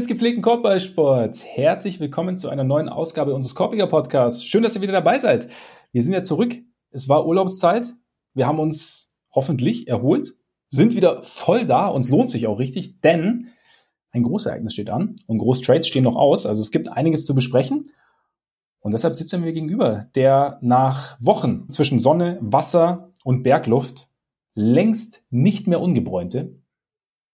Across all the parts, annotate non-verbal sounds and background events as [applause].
Des gepflegten Korbballsports, herzlich willkommen zu einer neuen Ausgabe unseres Korbiger Podcasts. Schön, dass ihr wieder dabei seid. Wir sind ja zurück. Es war Urlaubszeit. Wir haben uns hoffentlich erholt, sind wieder voll da. Uns lohnt sich auch richtig, denn ein Großereignis steht an und Großtrades stehen noch aus. Also es gibt einiges zu besprechen. Und deshalb sitzen wir gegenüber, der nach Wochen zwischen Sonne, Wasser und Bergluft längst nicht mehr ungebräunte.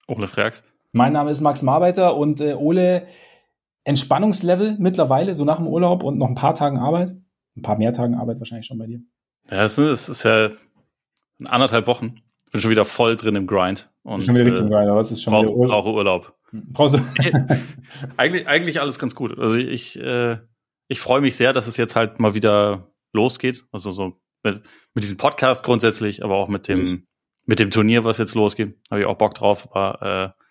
Ole Frags. Mein Name ist Max Marbeiter und äh, Ole, Entspannungslevel mittlerweile, so nach dem Urlaub und noch ein paar Tagen Arbeit. Ein paar mehr Tagen Arbeit wahrscheinlich schon bei dir. Ja, es ist, ist ja anderthalb Wochen. Ich bin schon wieder voll drin im Grind. Und, schon wieder richtig im Grind, aber es ist schon brauch, wieder Urlaub. Brauche Urlaub. Brauchst du? eigentlich, eigentlich alles ganz gut. Also ich, äh, ich freue mich sehr, dass es jetzt halt mal wieder losgeht. Also so mit, mit diesem Podcast grundsätzlich, aber auch mit dem, mit dem Turnier, was jetzt losgeht. Habe ich auch Bock drauf. Aber äh,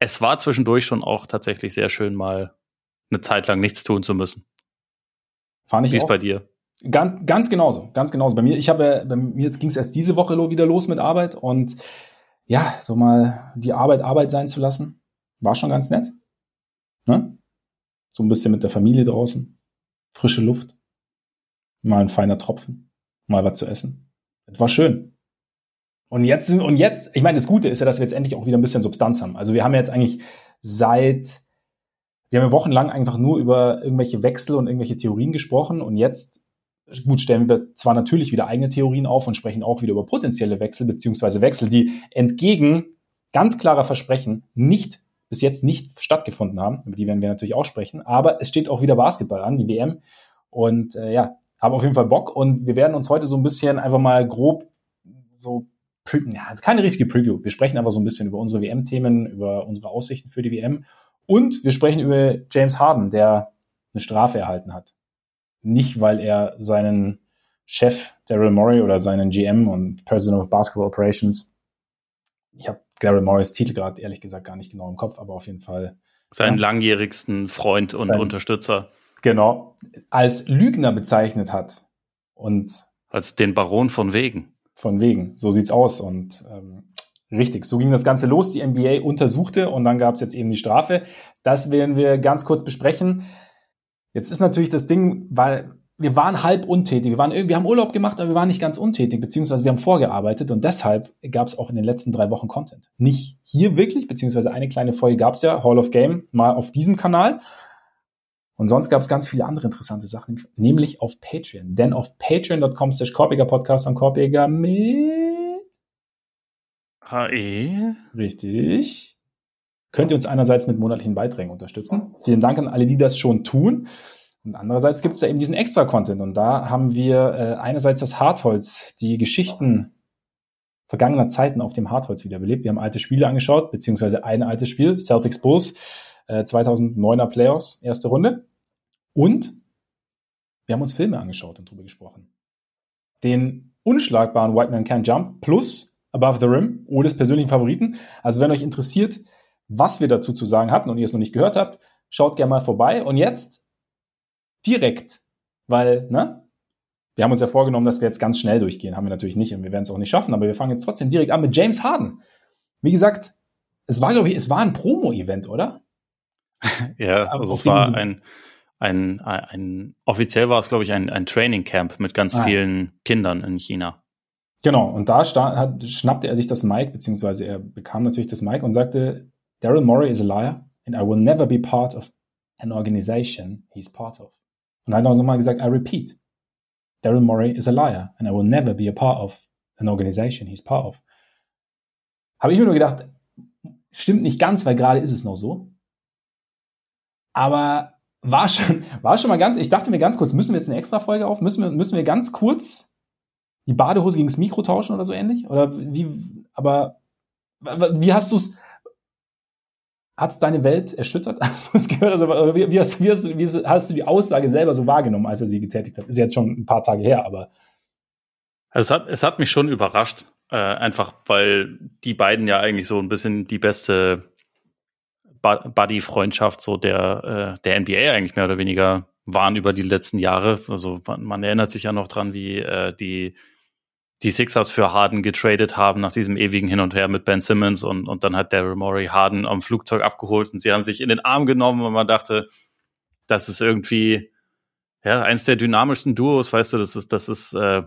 es war zwischendurch schon auch tatsächlich sehr schön, mal eine Zeit lang nichts tun zu müssen. Fand ich Wie ist bei dir? Ganz, ganz genauso, ganz genauso. Bei mir, ich habe, bei mir jetzt ging es erst diese Woche wieder los mit Arbeit und ja, so mal die Arbeit Arbeit sein zu lassen, war schon ganz nett. Ne? So ein bisschen mit der Familie draußen, frische Luft, mal ein feiner Tropfen, mal was zu essen. Das war schön. Und jetzt, und jetzt, ich meine, das Gute ist ja, dass wir jetzt endlich auch wieder ein bisschen Substanz haben. Also wir haben jetzt eigentlich seit, wir haben ja wochenlang einfach nur über irgendwelche Wechsel und irgendwelche Theorien gesprochen. Und jetzt, gut, stellen wir zwar natürlich wieder eigene Theorien auf und sprechen auch wieder über potenzielle Wechsel, beziehungsweise Wechsel, die entgegen ganz klarer Versprechen nicht, bis jetzt nicht stattgefunden haben, über die werden wir natürlich auch sprechen, aber es steht auch wieder Basketball an, die WM und äh, ja, haben auf jeden Fall Bock. Und wir werden uns heute so ein bisschen einfach mal grob so ja, keine richtige Preview. Wir sprechen einfach so ein bisschen über unsere WM-Themen, über unsere Aussichten für die WM. Und wir sprechen über James Harden, der eine Strafe erhalten hat. Nicht, weil er seinen Chef Daryl Morey oder seinen GM und President of Basketball Operations, ich habe Daryl Morris Titel gerade ehrlich gesagt gar nicht genau im Kopf, aber auf jeden Fall seinen ja, langjährigsten Freund und sein, Unterstützer. Genau, als Lügner bezeichnet hat und als den Baron von Wegen. Von wegen, so sieht's aus. Und ähm, richtig, so ging das Ganze los. Die NBA untersuchte und dann gab es jetzt eben die Strafe. Das werden wir ganz kurz besprechen. Jetzt ist natürlich das Ding, weil wir waren halb untätig. Wir, waren, wir haben Urlaub gemacht, aber wir waren nicht ganz untätig, beziehungsweise wir haben vorgearbeitet und deshalb gab es auch in den letzten drei Wochen Content. Nicht hier wirklich, beziehungsweise eine kleine Folge gab es ja, Hall of Game, mal auf diesem Kanal. Und sonst gab es ganz viele andere interessante Sachen, nämlich auf Patreon. Denn auf patreon.com slash Korbiger Podcast am Korbiger mit HE. Richtig. Könnt ihr uns einerseits mit monatlichen Beiträgen unterstützen. Vielen Dank an alle, die das schon tun. Und andererseits gibt es da eben diesen Extra-Content. Und da haben wir äh, einerseits das Hartholz, die Geschichten vergangener Zeiten auf dem Hartholz wiederbelebt. Wir haben alte Spiele angeschaut, beziehungsweise ein altes Spiel, Celtics Bulls, äh, 2009er Playoffs, erste Runde. Und wir haben uns Filme angeschaut und drüber gesprochen. Den unschlagbaren White Man Can't Jump plus Above the Rim, Oles persönlichen Favoriten. Also wenn euch interessiert, was wir dazu zu sagen hatten und ihr es noch nicht gehört habt, schaut gerne mal vorbei. Und jetzt direkt, weil, ne? Wir haben uns ja vorgenommen, dass wir jetzt ganz schnell durchgehen. Haben wir natürlich nicht und wir werden es auch nicht schaffen, aber wir fangen jetzt trotzdem direkt an mit James Harden. Wie gesagt, es war, glaube ich, es war ein Promo-Event, oder? [laughs] ja, also es war ein, ein, ein, offiziell war es, glaube ich, ein, ein Training Camp mit ganz ah. vielen Kindern in China. Genau, und da hat, schnappte er sich das Mic, beziehungsweise er bekam natürlich das Mic und sagte, Daryl Morey is a liar and I will never be part of an organization he's part of. Und er hat auch nochmal gesagt, I repeat, Daryl Morey is a liar and I will never be a part of an organization he's part of. Habe ich mir nur gedacht, stimmt nicht ganz, weil gerade ist es noch so. Aber war schon, [laughs] war schon mal ganz, ich dachte mir ganz kurz, müssen wir jetzt eine extra Folge auf? Müssen wir, müssen wir ganz kurz die Badehose gegen das Mikro tauschen oder so ähnlich? Oder wie, aber wie hast du es, hat es deine Welt erschüttert? [laughs] Gehört? Also, wie, hast, wie, hast, wie hast du die Aussage selber so wahrgenommen, als er sie getätigt hat? Ist jetzt schon ein paar Tage her, aber. Es hat, es hat mich schon überrascht, äh, einfach weil die beiden ja eigentlich so ein bisschen die beste Buddy-Freundschaft so der, äh, der NBA eigentlich mehr oder weniger waren über die letzten Jahre. Also man, man erinnert sich ja noch dran, wie äh, die die Sixers für Harden getradet haben nach diesem ewigen Hin und Her mit Ben Simmons und, und dann hat Daryl Morey Harden am Flugzeug abgeholt und sie haben sich in den Arm genommen und man dachte, das ist irgendwie ja eins der dynamischsten Duos, weißt du, das ist das ist äh,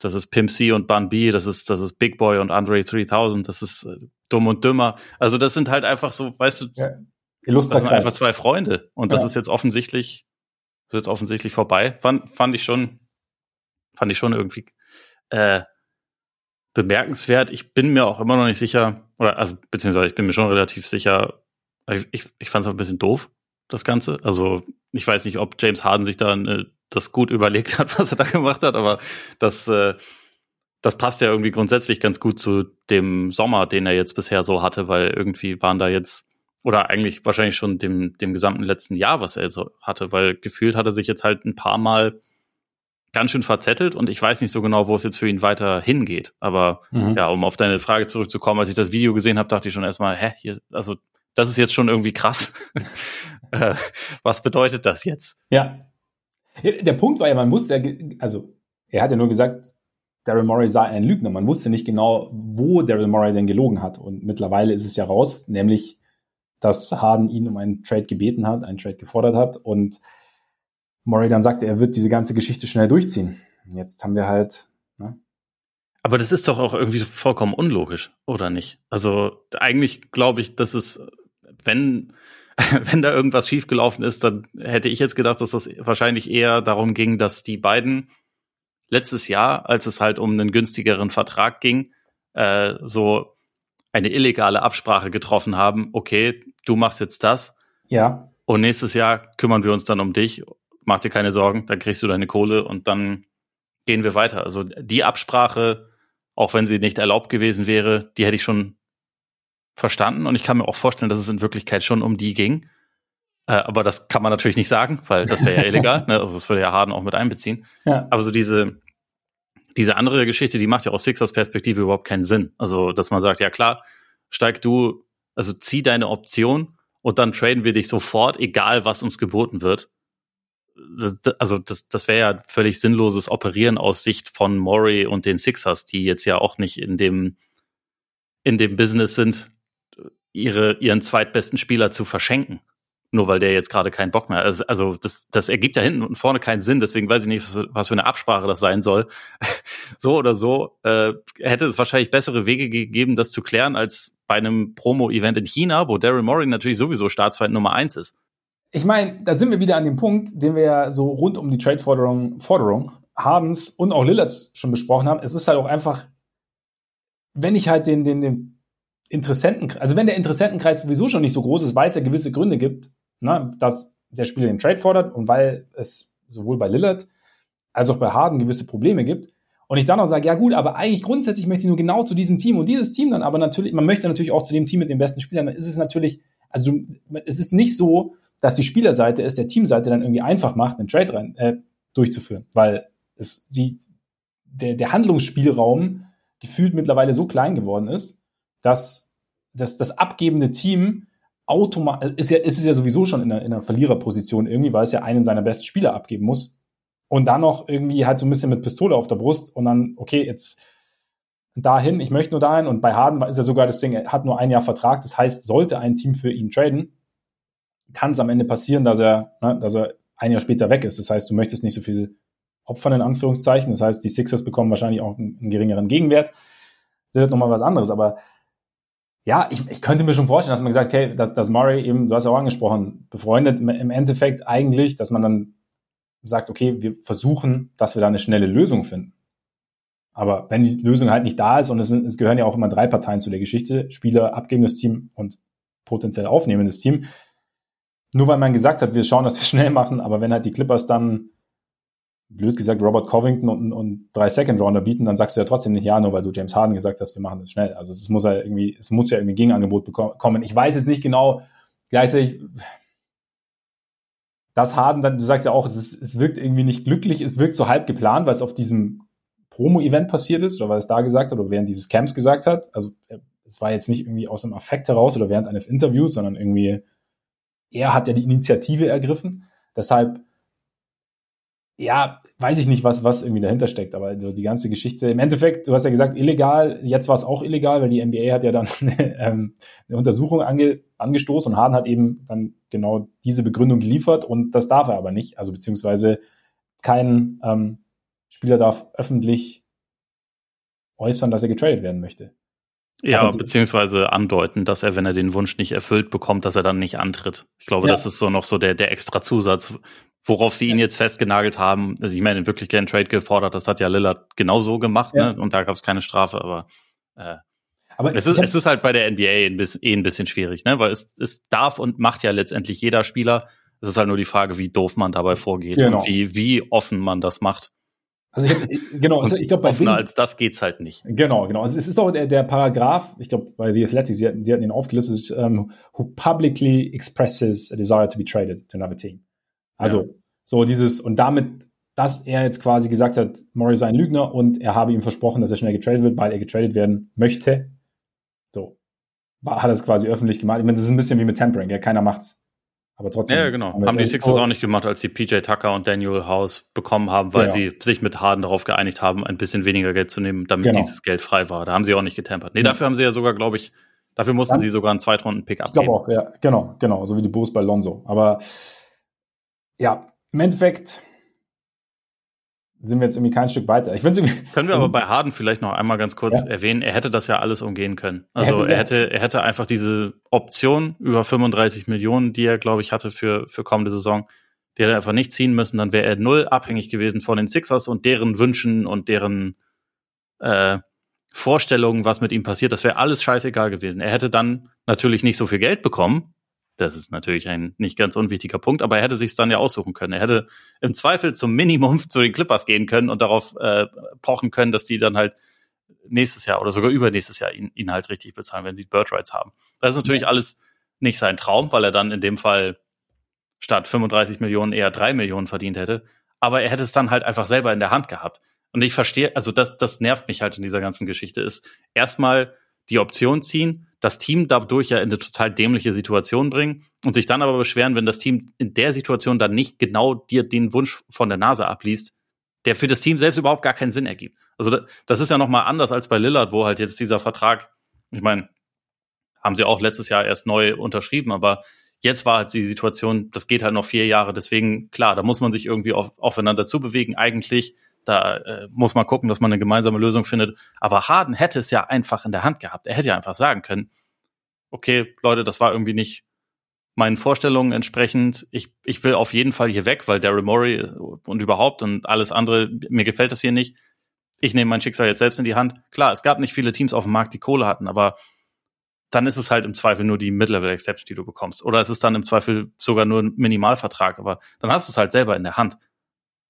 das ist Pimp C und Bun B, das ist das ist Big Boy und Andre 3000, das ist äh, dumm und dümmer. Also das sind halt einfach so, weißt du, ja. das sind einfach zwei Freunde und das ja. ist jetzt offensichtlich ist jetzt offensichtlich vorbei. Fand fand ich schon fand ich schon irgendwie äh, bemerkenswert. Ich bin mir auch immer noch nicht sicher, oder also beziehungsweise ich bin mir schon relativ sicher, ich, ich, ich fand es ein bisschen doof, das Ganze. Also ich weiß nicht, ob James Harden sich da äh, das gut überlegt hat, [laughs] was er da gemacht hat, aber das, äh, das passt ja irgendwie grundsätzlich ganz gut zu dem Sommer, den er jetzt bisher so hatte, weil irgendwie waren da jetzt, oder eigentlich wahrscheinlich schon dem, dem gesamten letzten Jahr, was er jetzt hatte, weil gefühlt hat er sich jetzt halt ein paar Mal ganz schön verzettelt und ich weiß nicht so genau, wo es jetzt für ihn weiter hingeht. Aber mhm. ja, um auf deine Frage zurückzukommen, als ich das Video gesehen habe, dachte ich schon erstmal, hä, hier, also das ist jetzt schon irgendwie krass. [laughs] Äh, was bedeutet das jetzt? Ja. Der Punkt war ja, man wusste ja, also er hat ja nur gesagt, Daryl Morey sei ein Lügner. Man wusste nicht genau, wo Daryl Morey denn gelogen hat. Und mittlerweile ist es ja raus, nämlich, dass Harden ihn um einen Trade gebeten hat, einen Trade gefordert hat und Murray dann sagte, er wird diese ganze Geschichte schnell durchziehen. Jetzt haben wir halt. Ne? Aber das ist doch auch irgendwie vollkommen unlogisch, oder nicht? Also eigentlich glaube ich, dass es, wenn [laughs] wenn da irgendwas schiefgelaufen ist, dann hätte ich jetzt gedacht, dass das wahrscheinlich eher darum ging, dass die beiden letztes Jahr, als es halt um einen günstigeren Vertrag ging, äh, so eine illegale Absprache getroffen haben. Okay, du machst jetzt das. Ja. Und nächstes Jahr kümmern wir uns dann um dich mach dir keine Sorgen, dann kriegst du deine Kohle und dann gehen wir weiter. Also die Absprache, auch wenn sie nicht erlaubt gewesen wäre, die hätte ich schon verstanden und ich kann mir auch vorstellen, dass es in Wirklichkeit schon um die ging. Äh, aber das kann man natürlich nicht sagen, weil das wäre ja [laughs] illegal. ne? Also das würde ja Harden auch mit einbeziehen. Ja. Aber so diese, diese andere Geschichte, die macht ja aus Sixers Perspektive überhaupt keinen Sinn. Also, dass man sagt, ja klar, steig du, also zieh deine Option und dann traden wir dich sofort, egal was uns geboten wird also das, das wäre ja völlig sinnloses Operieren aus Sicht von Maury und den Sixers, die jetzt ja auch nicht in dem, in dem Business sind, ihre, ihren zweitbesten Spieler zu verschenken. Nur weil der jetzt gerade keinen Bock mehr hat. Also, also das, das ergibt ja hinten und vorne keinen Sinn, deswegen weiß ich nicht, was für eine Absprache das sein soll. [laughs] so oder so äh, hätte es wahrscheinlich bessere Wege gegeben, das zu klären, als bei einem Promo-Event in China, wo Daryl Morey natürlich sowieso Staatsfeind Nummer eins ist ich meine, da sind wir wieder an dem Punkt, den wir ja so rund um die Trade-Forderung Forderung Hardens und auch Lillards schon besprochen haben. Es ist halt auch einfach, wenn ich halt den, den, den Interessenten, also wenn der Interessentenkreis sowieso schon nicht so groß ist, weil es ja gewisse Gründe gibt, ne, dass der Spieler den Trade fordert und weil es sowohl bei Lillard als auch bei Harden gewisse Probleme gibt. Und ich dann auch sage, ja gut, aber eigentlich grundsätzlich möchte ich nur genau zu diesem Team und dieses Team dann aber natürlich, man möchte natürlich auch zu dem Team mit den besten Spielern, dann ist es natürlich, also es ist nicht so, dass die Spielerseite es der Teamseite dann irgendwie einfach macht, einen Trade rein, äh, durchzuführen, weil es die, der, der Handlungsspielraum gefühlt mittlerweile so klein geworden ist, dass, dass das abgebende Team automatisch ist ja, ist es ja sowieso schon in einer, in einer Verliererposition irgendwie, weil es ja einen seiner besten Spieler abgeben muss. Und dann noch irgendwie halt so ein bisschen mit Pistole auf der Brust und dann, okay, jetzt dahin, ich möchte nur dahin. Und bei Harden ist ja sogar das Ding, er hat nur ein Jahr Vertrag. Das heißt, sollte ein Team für ihn traden, kann es am Ende passieren, dass er, ne, dass er ein Jahr später weg ist. Das heißt, du möchtest nicht so viel opfern, in Anführungszeichen. Das heißt, die Sixers bekommen wahrscheinlich auch einen, einen geringeren Gegenwert. Das wird nochmal was anderes. Aber ja, ich, ich könnte mir schon vorstellen, dass man gesagt, okay, dass, dass Murray eben, du hast ja auch angesprochen, befreundet im Endeffekt eigentlich, dass man dann sagt, okay, wir versuchen, dass wir da eine schnelle Lösung finden. Aber wenn die Lösung halt nicht da ist und es, sind, es gehören ja auch immer drei Parteien zu der Geschichte, Spieler, abgebendes Team und potenziell aufnehmendes Team, nur weil man gesagt hat, wir schauen, dass wir [laughs] schnell machen, aber wenn halt die Clippers dann, blöd gesagt, Robert Covington und, und drei Second Rounder bieten, dann sagst du ja trotzdem nicht ja, nur weil du James Harden gesagt hast, wir machen das schnell. Also es muss ja irgendwie, es muss ja irgendwie Gegenangebot bekommen. Ich weiß jetzt nicht genau, gleichzeitig, das Harden dann, du sagst ja auch, es, ist, es wirkt irgendwie nicht glücklich, es wirkt so halb geplant, weil es auf diesem Promo-Event passiert ist oder weil es da gesagt hat oder während dieses Camps gesagt hat. Also es war jetzt nicht irgendwie aus dem Affekt heraus oder während eines Interviews, sondern irgendwie, er hat ja die Initiative ergriffen. Deshalb ja, weiß ich nicht, was, was irgendwie dahinter steckt, aber so die ganze Geschichte, im Endeffekt, du hast ja gesagt, illegal, jetzt war es auch illegal, weil die NBA hat ja dann eine, [laughs] ähm, eine Untersuchung ange, angestoßen und Harden hat eben dann genau diese Begründung geliefert und das darf er aber nicht, also beziehungsweise kein ähm, Spieler darf öffentlich äußern, dass er getradet werden möchte. Ja, also, beziehungsweise andeuten, dass er, wenn er den Wunsch nicht erfüllt bekommt, dass er dann nicht antritt. Ich glaube, ja. das ist so noch so der, der extra Zusatz, worauf sie ihn jetzt festgenagelt haben. Also ich meine, in Wirklichkeit einen Trade gefordert, das hat ja Lillard genauso gemacht, ja. ne? Und da gab es keine Strafe, aber, äh, aber es ist, es ist halt bei der NBA ein bisschen, eh ein bisschen schwierig, ne? Weil es, es darf und macht ja letztendlich jeder Spieler. Es ist halt nur die Frage, wie doof man dabei vorgeht genau. und wie, wie offen man das macht. Also ich, [laughs] genau, also ich glaube bei Offener als das geht's halt nicht. Genau, genau. Also es ist auch der, der Paragraph, ich glaube bei The Athletic, die hatten, die hatten ihn aufgelistet, um, ähm, who publicly expresses a desire to be traded to another team. Also ja. So dieses und damit, dass er jetzt quasi gesagt hat, Murray sei ein Lügner und er habe ihm versprochen, dass er schnell getradet wird, weil er getradet werden möchte. So war, hat er es quasi öffentlich gemacht. Ich meine, das ist ein bisschen wie mit Tampering, ja, keiner macht's. Aber trotzdem. Ja, genau. Haben die Sixers auch nicht gemacht, als sie PJ Tucker und Daniel House bekommen haben, weil genau. sie sich mit Harden darauf geeinigt haben, ein bisschen weniger Geld zu nehmen, damit genau. dieses Geld frei war. Da haben sie auch nicht getempert. Nee, ja. dafür haben sie ja sogar, glaube ich, dafür mussten Dann, sie sogar einen Zweitrunden-Pick abgeben. Ich glaube auch, ja. Genau, genau. So wie die Bulls bei Lonzo. Aber ja, im Endeffekt sind wir jetzt irgendwie kein Stück weiter. Ich finde Können wir aber bei Harden vielleicht noch einmal ganz kurz ja. erwähnen, er hätte das ja alles umgehen können. Also er hätte, er hätte, er hätte einfach diese Option über 35 Millionen, die er, glaube ich, hatte für, für kommende Saison, die hätte er einfach nicht ziehen müssen, dann wäre er null abhängig gewesen von den Sixers und deren Wünschen und deren äh, Vorstellungen, was mit ihm passiert. Das wäre alles scheißegal gewesen. Er hätte dann natürlich nicht so viel Geld bekommen, das ist natürlich ein nicht ganz unwichtiger Punkt, aber er hätte sich dann ja aussuchen können. Er hätte im Zweifel zum Minimum [laughs] zu den Clippers gehen können und darauf äh, pochen können, dass die dann halt nächstes Jahr oder sogar übernächstes Jahr ihn, ihn halt richtig bezahlen, wenn sie Bird Rights haben. Das ist natürlich ja. alles nicht sein Traum, weil er dann in dem Fall statt 35 Millionen eher drei Millionen verdient hätte. Aber er hätte es dann halt einfach selber in der Hand gehabt. Und ich verstehe, also das, das nervt mich halt in dieser ganzen Geschichte, ist erstmal die Option ziehen, das Team dadurch ja in eine total dämliche Situation bringen und sich dann aber beschweren, wenn das Team in der Situation dann nicht genau dir den Wunsch von der Nase abliest, der für das Team selbst überhaupt gar keinen Sinn ergibt. Also das ist ja noch mal anders als bei Lillard, wo halt jetzt dieser Vertrag, ich meine, haben sie auch letztes Jahr erst neu unterschrieben, aber jetzt war halt die Situation, das geht halt noch vier Jahre, deswegen klar, da muss man sich irgendwie auf, aufeinander zubewegen. Eigentlich da äh, muss man gucken, dass man eine gemeinsame Lösung findet. Aber Harden hätte es ja einfach in der Hand gehabt. Er hätte ja einfach sagen können, okay, Leute, das war irgendwie nicht meinen Vorstellungen entsprechend. Ich, ich will auf jeden Fall hier weg, weil Daryl Morey und überhaupt und alles andere, mir gefällt das hier nicht. Ich nehme mein Schicksal jetzt selbst in die Hand. Klar, es gab nicht viele Teams auf dem Markt, die Kohle hatten, aber dann ist es halt im Zweifel nur die Mid-Level-Exception, die du bekommst. Oder es ist dann im Zweifel sogar nur ein Minimalvertrag, aber dann hast du es halt selber in der Hand.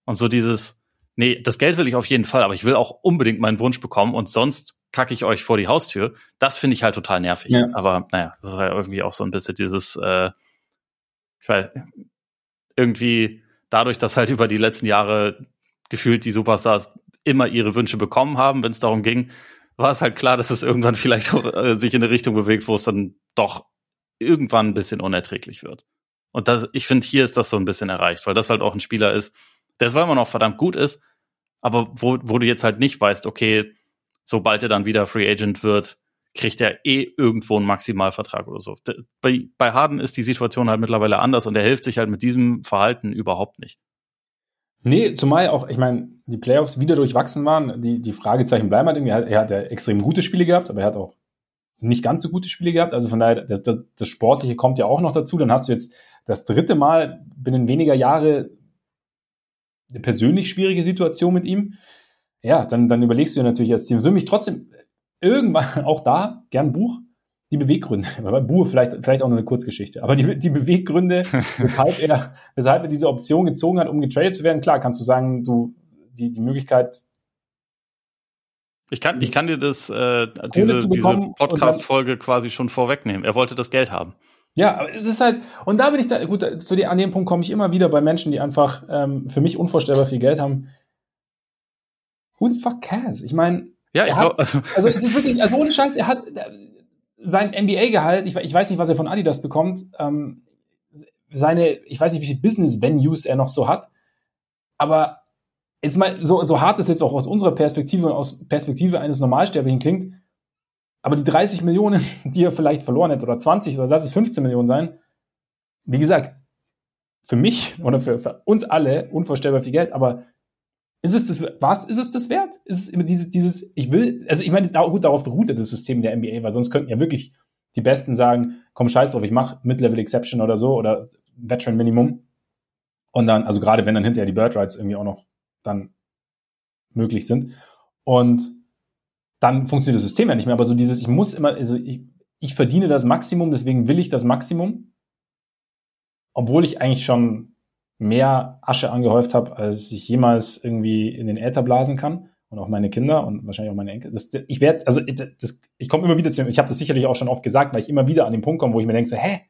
Und so dieses, nee, das Geld will ich auf jeden Fall, aber ich will auch unbedingt meinen Wunsch bekommen und sonst kacke ich euch vor die Haustür. Das finde ich halt total nervig. Ja. Aber naja, das ist halt irgendwie auch so ein bisschen dieses, äh, ich weiß, irgendwie dadurch, dass halt über die letzten Jahre gefühlt die Superstars immer ihre Wünsche bekommen haben, wenn es darum ging, war es halt klar, dass es irgendwann [laughs] vielleicht auch äh, sich in eine Richtung bewegt, wo es dann doch irgendwann ein bisschen unerträglich wird. Und das, ich finde, hier ist das so ein bisschen erreicht, weil das halt auch ein Spieler ist, der zwar immer noch verdammt gut ist, aber wo, wo du jetzt halt nicht weißt, okay, sobald er dann wieder Free Agent wird, kriegt er eh irgendwo einen Maximalvertrag oder so. Bei, bei Harden ist die Situation halt mittlerweile anders und er hilft sich halt mit diesem Verhalten überhaupt nicht. Nee, zumal auch, ich meine, die Playoffs wieder durchwachsen waren, die, die Fragezeichen bleiben halt irgendwie. Er hat, er hat ja extrem gute Spiele gehabt, aber er hat auch nicht ganz so gute Spiele gehabt. Also von daher, das, das, das Sportliche kommt ja auch noch dazu. Dann hast du jetzt das dritte Mal binnen weniger Jahre eine persönlich schwierige Situation mit ihm, ja, dann, dann überlegst du dir natürlich als Team. Mich trotzdem irgendwann [laughs] auch da gern Buch, die Beweggründe. [laughs] Buch vielleicht, vielleicht auch nur eine Kurzgeschichte, aber die, die Beweggründe, [laughs] weshalb er, weshalb er diese Option gezogen hat, um getradet zu werden. Klar, kannst du sagen, du, die, die Möglichkeit, ich kann, ich kann dir das, äh, diese, diese Podcast-Folge quasi schon vorwegnehmen. Er wollte das Geld haben. Ja, aber es ist halt, und da bin ich da, gut, zu dem, an dem Punkt komme ich immer wieder bei Menschen, die einfach ähm, für mich unvorstellbar viel Geld haben. Who the fuck cares? Ich meine, ja, ich glaube, also, [laughs] also es ist wirklich, also ohne Scheiß, er hat sein NBA-Gehalt, ich, ich, weiß nicht, was er von Adidas bekommt, ähm, seine, ich weiß nicht, wie viele Business-Venues er noch so hat. Aber jetzt mal, so, so hart es jetzt auch aus unserer Perspektive und aus Perspektive eines Normalsterblichen klingt, aber die 30 Millionen, [laughs] die er vielleicht verloren hätte, oder 20 oder lass es 15 Millionen sein, wie gesagt, für mich oder für, für uns alle unvorstellbar viel Geld, aber ist es das, was ist es das wert? Ist es immer dieses, dieses, ich will, also ich meine, gut, darauf beruht das System der NBA, weil sonst könnten ja wirklich die Besten sagen, komm, scheiß drauf, ich mache Mid-Level Exception oder so oder Veteran Minimum. Und dann, also gerade wenn dann hinterher die Bird Rights irgendwie auch noch dann möglich sind. Und dann funktioniert das System ja nicht mehr. Aber so dieses, ich muss immer, also ich, ich verdiene das Maximum, deswegen will ich das Maximum. Obwohl ich eigentlich schon mehr Asche angehäuft habe, als ich jemals irgendwie in den Äther blasen kann. Und auch meine Kinder und wahrscheinlich auch meine Enkel. Das, ich werde, also das, ich komme immer wieder zu, ich habe das sicherlich auch schon oft gesagt, weil ich immer wieder an den Punkt komme, wo ich mir denke, so, hä?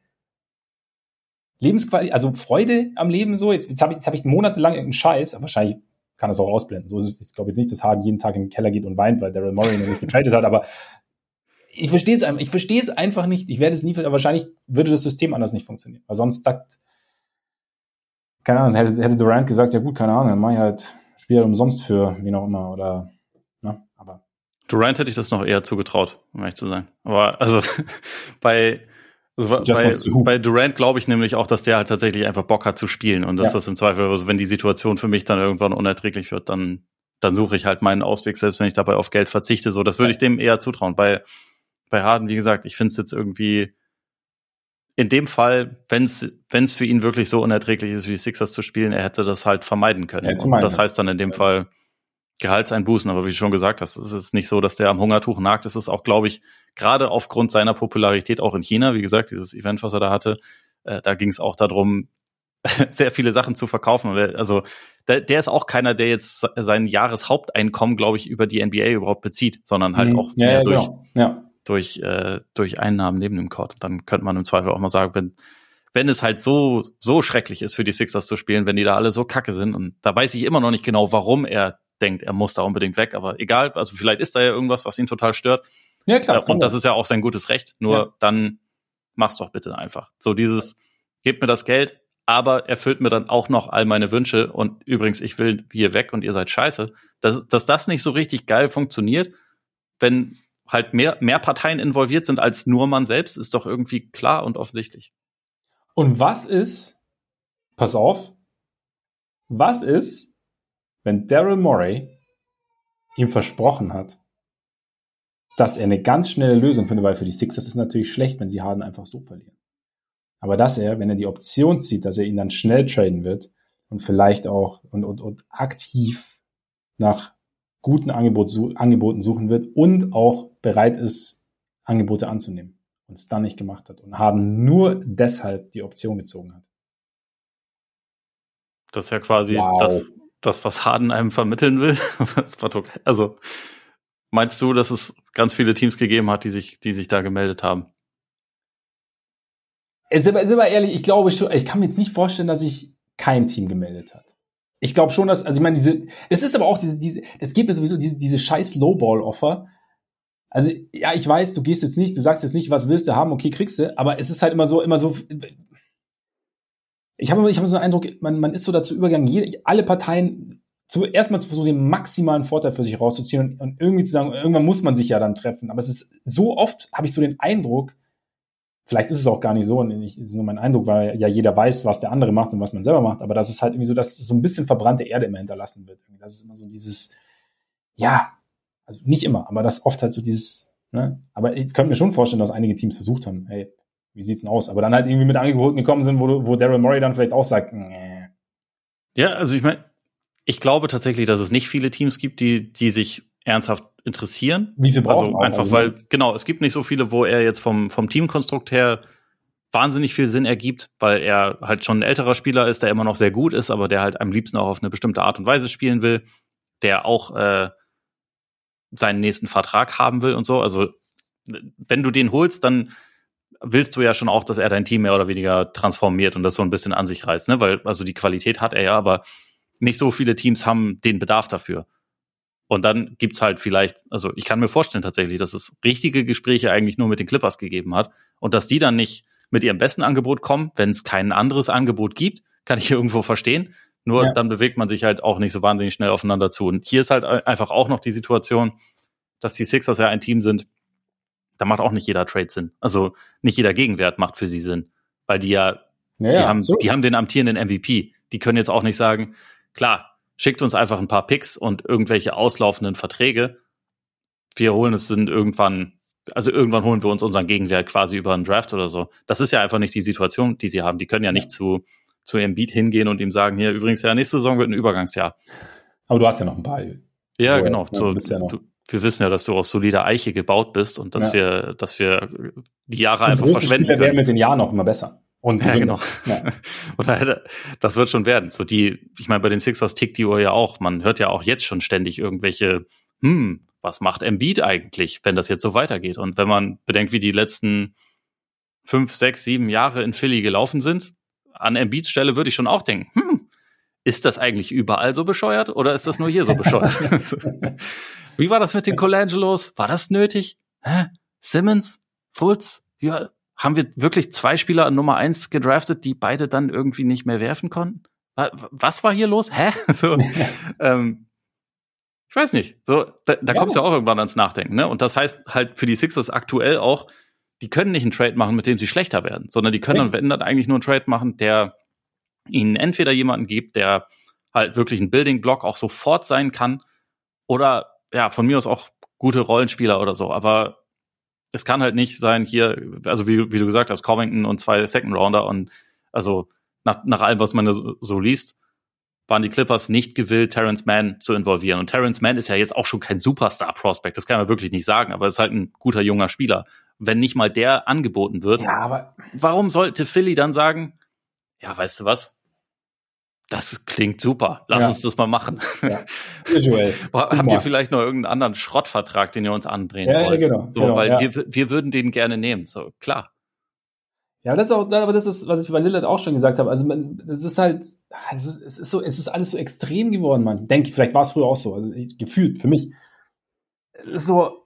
Lebensqualität, also Freude am Leben so, jetzt, jetzt habe ich, jetzt hab ich monatelang irgendeinen Scheiß, wahrscheinlich kann das auch ausblenden. So ist es, ich glaube jetzt nicht, dass Harden jeden Tag in den Keller geht und weint, weil Daryl Morey noch nicht getradet hat, aber [laughs] ich verstehe es einfach, ich verstehe es einfach nicht. Ich werde es nie, aber wahrscheinlich würde das System anders nicht funktionieren. Weil sonst sagt, keine Ahnung, hätte, hätte Durant gesagt, ja gut, keine Ahnung, dann mache ich halt Spieler umsonst für wie auch immer oder ne, aber. Durant hätte ich das noch eher zugetraut, um ehrlich zu sein. Aber also [laughs] bei also bei, bei, Durant glaube ich nämlich auch, dass der halt tatsächlich einfach Bock hat zu spielen und dass ja. das im Zweifel, also wenn die Situation für mich dann irgendwann unerträglich wird, dann, dann suche ich halt meinen Ausweg, selbst wenn ich dabei auf Geld verzichte. So, das würde ich dem eher zutrauen. Bei, bei Harden, wie gesagt, ich finde es jetzt irgendwie in dem Fall, wenn es für ihn wirklich so unerträglich ist, wie die Sixers zu spielen, er hätte das halt vermeiden können. Ja, und das heißt dann in dem Fall Gehaltseinbußen. Aber wie du schon gesagt hast, es ist nicht so, dass der am Hungertuch nagt. Es ist auch, glaube ich, gerade aufgrund seiner Popularität auch in China, wie gesagt, dieses Event, was er da hatte, äh, da ging es auch darum, [laughs] sehr viele Sachen zu verkaufen. Also der, der ist auch keiner, der jetzt sein Jahreshaupteinkommen, glaube ich, über die NBA überhaupt bezieht, sondern halt mhm. auch ja, ja, durch, genau. ja durch, äh, durch Einnahmen neben dem Court. Dann könnte man im Zweifel auch mal sagen, wenn, wenn es halt so, so schrecklich ist für die Sixers zu spielen, wenn die da alle so kacke sind. Und da weiß ich immer noch nicht genau, warum er denkt, er muss da unbedingt weg. Aber egal, also vielleicht ist da ja irgendwas, was ihn total stört. Ja, klar. Und das ist ja auch sein gutes Recht. Nur ja. dann mach's doch bitte einfach. So dieses, gebt mir das Geld, aber erfüllt mir dann auch noch all meine Wünsche. Und übrigens, ich will hier weg und ihr seid scheiße. Dass, dass das nicht so richtig geil funktioniert, wenn halt mehr, mehr Parteien involviert sind als nur man selbst, ist doch irgendwie klar und offensichtlich. Und was ist, pass auf, was ist, wenn Daryl Morey ihm versprochen hat, dass er eine ganz schnelle Lösung findet, weil für die Sixers ist natürlich schlecht, wenn sie Harden einfach so verlieren. Aber dass er, wenn er die Option zieht, dass er ihn dann schnell traden wird und vielleicht auch und, und, und aktiv nach guten Angebot, Angeboten suchen wird und auch bereit ist, Angebote anzunehmen und es dann nicht gemacht hat und haben nur deshalb die Option gezogen hat. Das ist ja quasi wow. das, das, was Harden einem vermitteln will. [laughs] also meinst du, dass es ganz viele Teams gegeben hat, die sich, die sich da gemeldet haben? Sind wir, sind wir ehrlich, ich glaube schon, ich kann mir jetzt nicht vorstellen, dass sich kein Team gemeldet hat ich glaube schon, dass, also ich meine, diese, es ist aber auch diese, diese, es gibt mir sowieso diese, diese scheiß Lowball-Offer. Also, ja, ich weiß, du gehst jetzt nicht, du sagst jetzt nicht, was willst du haben, okay, kriegst du, aber es ist halt immer so, immer so, ich habe ich hab so einen Eindruck, man, man ist so dazu übergegangen, jede, alle Parteien zuerst mal zu versuchen, den maximalen Vorteil für sich rauszuziehen und, und irgendwie zu sagen, irgendwann muss man sich ja dann treffen. Aber es ist so oft, habe ich so den Eindruck, Vielleicht ist es auch gar nicht so, und ich, ist nur mein Eindruck, weil ja jeder weiß, was der andere macht und was man selber macht, aber das ist halt irgendwie so, dass so ein bisschen verbrannte Erde immer hinterlassen wird. Das ist immer so dieses, ja, also nicht immer, aber das oft halt so dieses, ne? Aber ich könnte mir schon vorstellen, dass einige Teams versucht haben, hey, wie sieht's denn aus? Aber dann halt irgendwie mit Angeboten gekommen sind, wo, wo Daryl Murray dann vielleicht auch sagt, nee. Ja, also ich meine, ich glaube tatsächlich, dass es nicht viele Teams gibt, die, die sich ernsthaft interessieren. Wie viel brauchen also einfach, also, weil, genau, es gibt nicht so viele, wo er jetzt vom, vom Teamkonstrukt her wahnsinnig viel Sinn ergibt, weil er halt schon ein älterer Spieler ist, der immer noch sehr gut ist, aber der halt am liebsten auch auf eine bestimmte Art und Weise spielen will, der auch äh, seinen nächsten Vertrag haben will und so. Also wenn du den holst, dann willst du ja schon auch, dass er dein Team mehr oder weniger transformiert und das so ein bisschen an sich reißt, ne? Weil also die Qualität hat er ja, aber nicht so viele Teams haben den Bedarf dafür. Und dann gibt's halt vielleicht, also ich kann mir vorstellen tatsächlich, dass es richtige Gespräche eigentlich nur mit den Clippers gegeben hat und dass die dann nicht mit ihrem besten Angebot kommen, wenn es kein anderes Angebot gibt, kann ich [laughs] irgendwo verstehen. Nur ja. dann bewegt man sich halt auch nicht so wahnsinnig schnell aufeinander zu. Und hier ist halt einfach auch noch die Situation, dass die Sixers ja ein Team sind, da macht auch nicht jeder Trade Sinn. Also nicht jeder Gegenwert macht für sie Sinn, weil die ja, ja die, haben, so. die haben den amtierenden MVP. Die können jetzt auch nicht sagen, klar, schickt uns einfach ein paar Picks und irgendwelche auslaufenden Verträge. Wir holen es sind irgendwann, also irgendwann holen wir uns unseren Gegenwert quasi über einen Draft oder so. Das ist ja einfach nicht die Situation, die sie haben. Die können ja nicht zu, zu ihrem Beat hingehen und ihm sagen, hier übrigens ja, nächste Saison wird ein Übergangsjahr. Aber du hast ja noch ein paar. Ja, so, genau. So, ja du, wir wissen ja, dass du aus solider Eiche gebaut bist und dass ja. wir, dass wir die Jahre und einfach verschwenden. Spieler werden mit den Jahren auch immer besser. Und ja, genau. Ja. [laughs] und das wird schon werden. So die, ich meine, bei den Sixers tickt die Uhr ja auch. Man hört ja auch jetzt schon ständig irgendwelche, hm, was macht Embiid eigentlich, wenn das jetzt so weitergeht? Und wenn man bedenkt, wie die letzten fünf, sechs, sieben Jahre in Philly gelaufen sind, an Embiids Stelle würde ich schon auch denken, hm, ist das eigentlich überall so bescheuert oder ist das nur hier so bescheuert? [laughs] [laughs] Wie war das mit den Colangelos? War das nötig? Hä? Simmons? Fultz? Ja, haben wir wirklich zwei Spieler an Nummer eins gedraftet, die beide dann irgendwie nicht mehr werfen konnten? Was war hier los? Hä? [laughs] So, [laughs] ähm, ich weiß nicht. So, da, da ja. kommst du ja auch irgendwann ans Nachdenken, ne? Und das heißt halt für die Sixers aktuell auch, die können nicht einen Trade machen, mit dem sie schlechter werden, sondern die können dann, wenn dann eigentlich nur einen Trade machen, der ihnen entweder jemanden gibt, der halt wirklich ein Building-Block auch sofort sein kann, oder ja, von mir aus auch gute Rollenspieler oder so, aber es kann halt nicht sein, hier, also wie, wie du gesagt hast, Covington und zwei Second Rounder und also nach, nach allem, was man so, so liest, waren die Clippers nicht gewillt, Terrence Mann zu involvieren. Und Terrence Mann ist ja jetzt auch schon kein Superstar-Prospect, das kann man wirklich nicht sagen, aber ist halt ein guter junger Spieler. Wenn nicht mal der angeboten wird, ja, aber warum sollte Philly dann sagen, ja, weißt du was, das klingt super. Lass ja. uns das mal machen. Ja. [laughs] Visuell. Habt ihr vielleicht noch irgendeinen anderen Schrottvertrag, den ihr uns andrehen ja, wollt? Ja, genau. So, genau, weil ja. wir, wir würden den gerne nehmen. So, klar. Ja, das ist auch, aber das ist, was ich bei Lillard auch schon gesagt habe. Also, man, es ist halt, es ist, es ist so, es ist alles so extrem geworden, man. Denke, vielleicht war es früher auch so. Also, ich, gefühlt, für mich. Es ist so,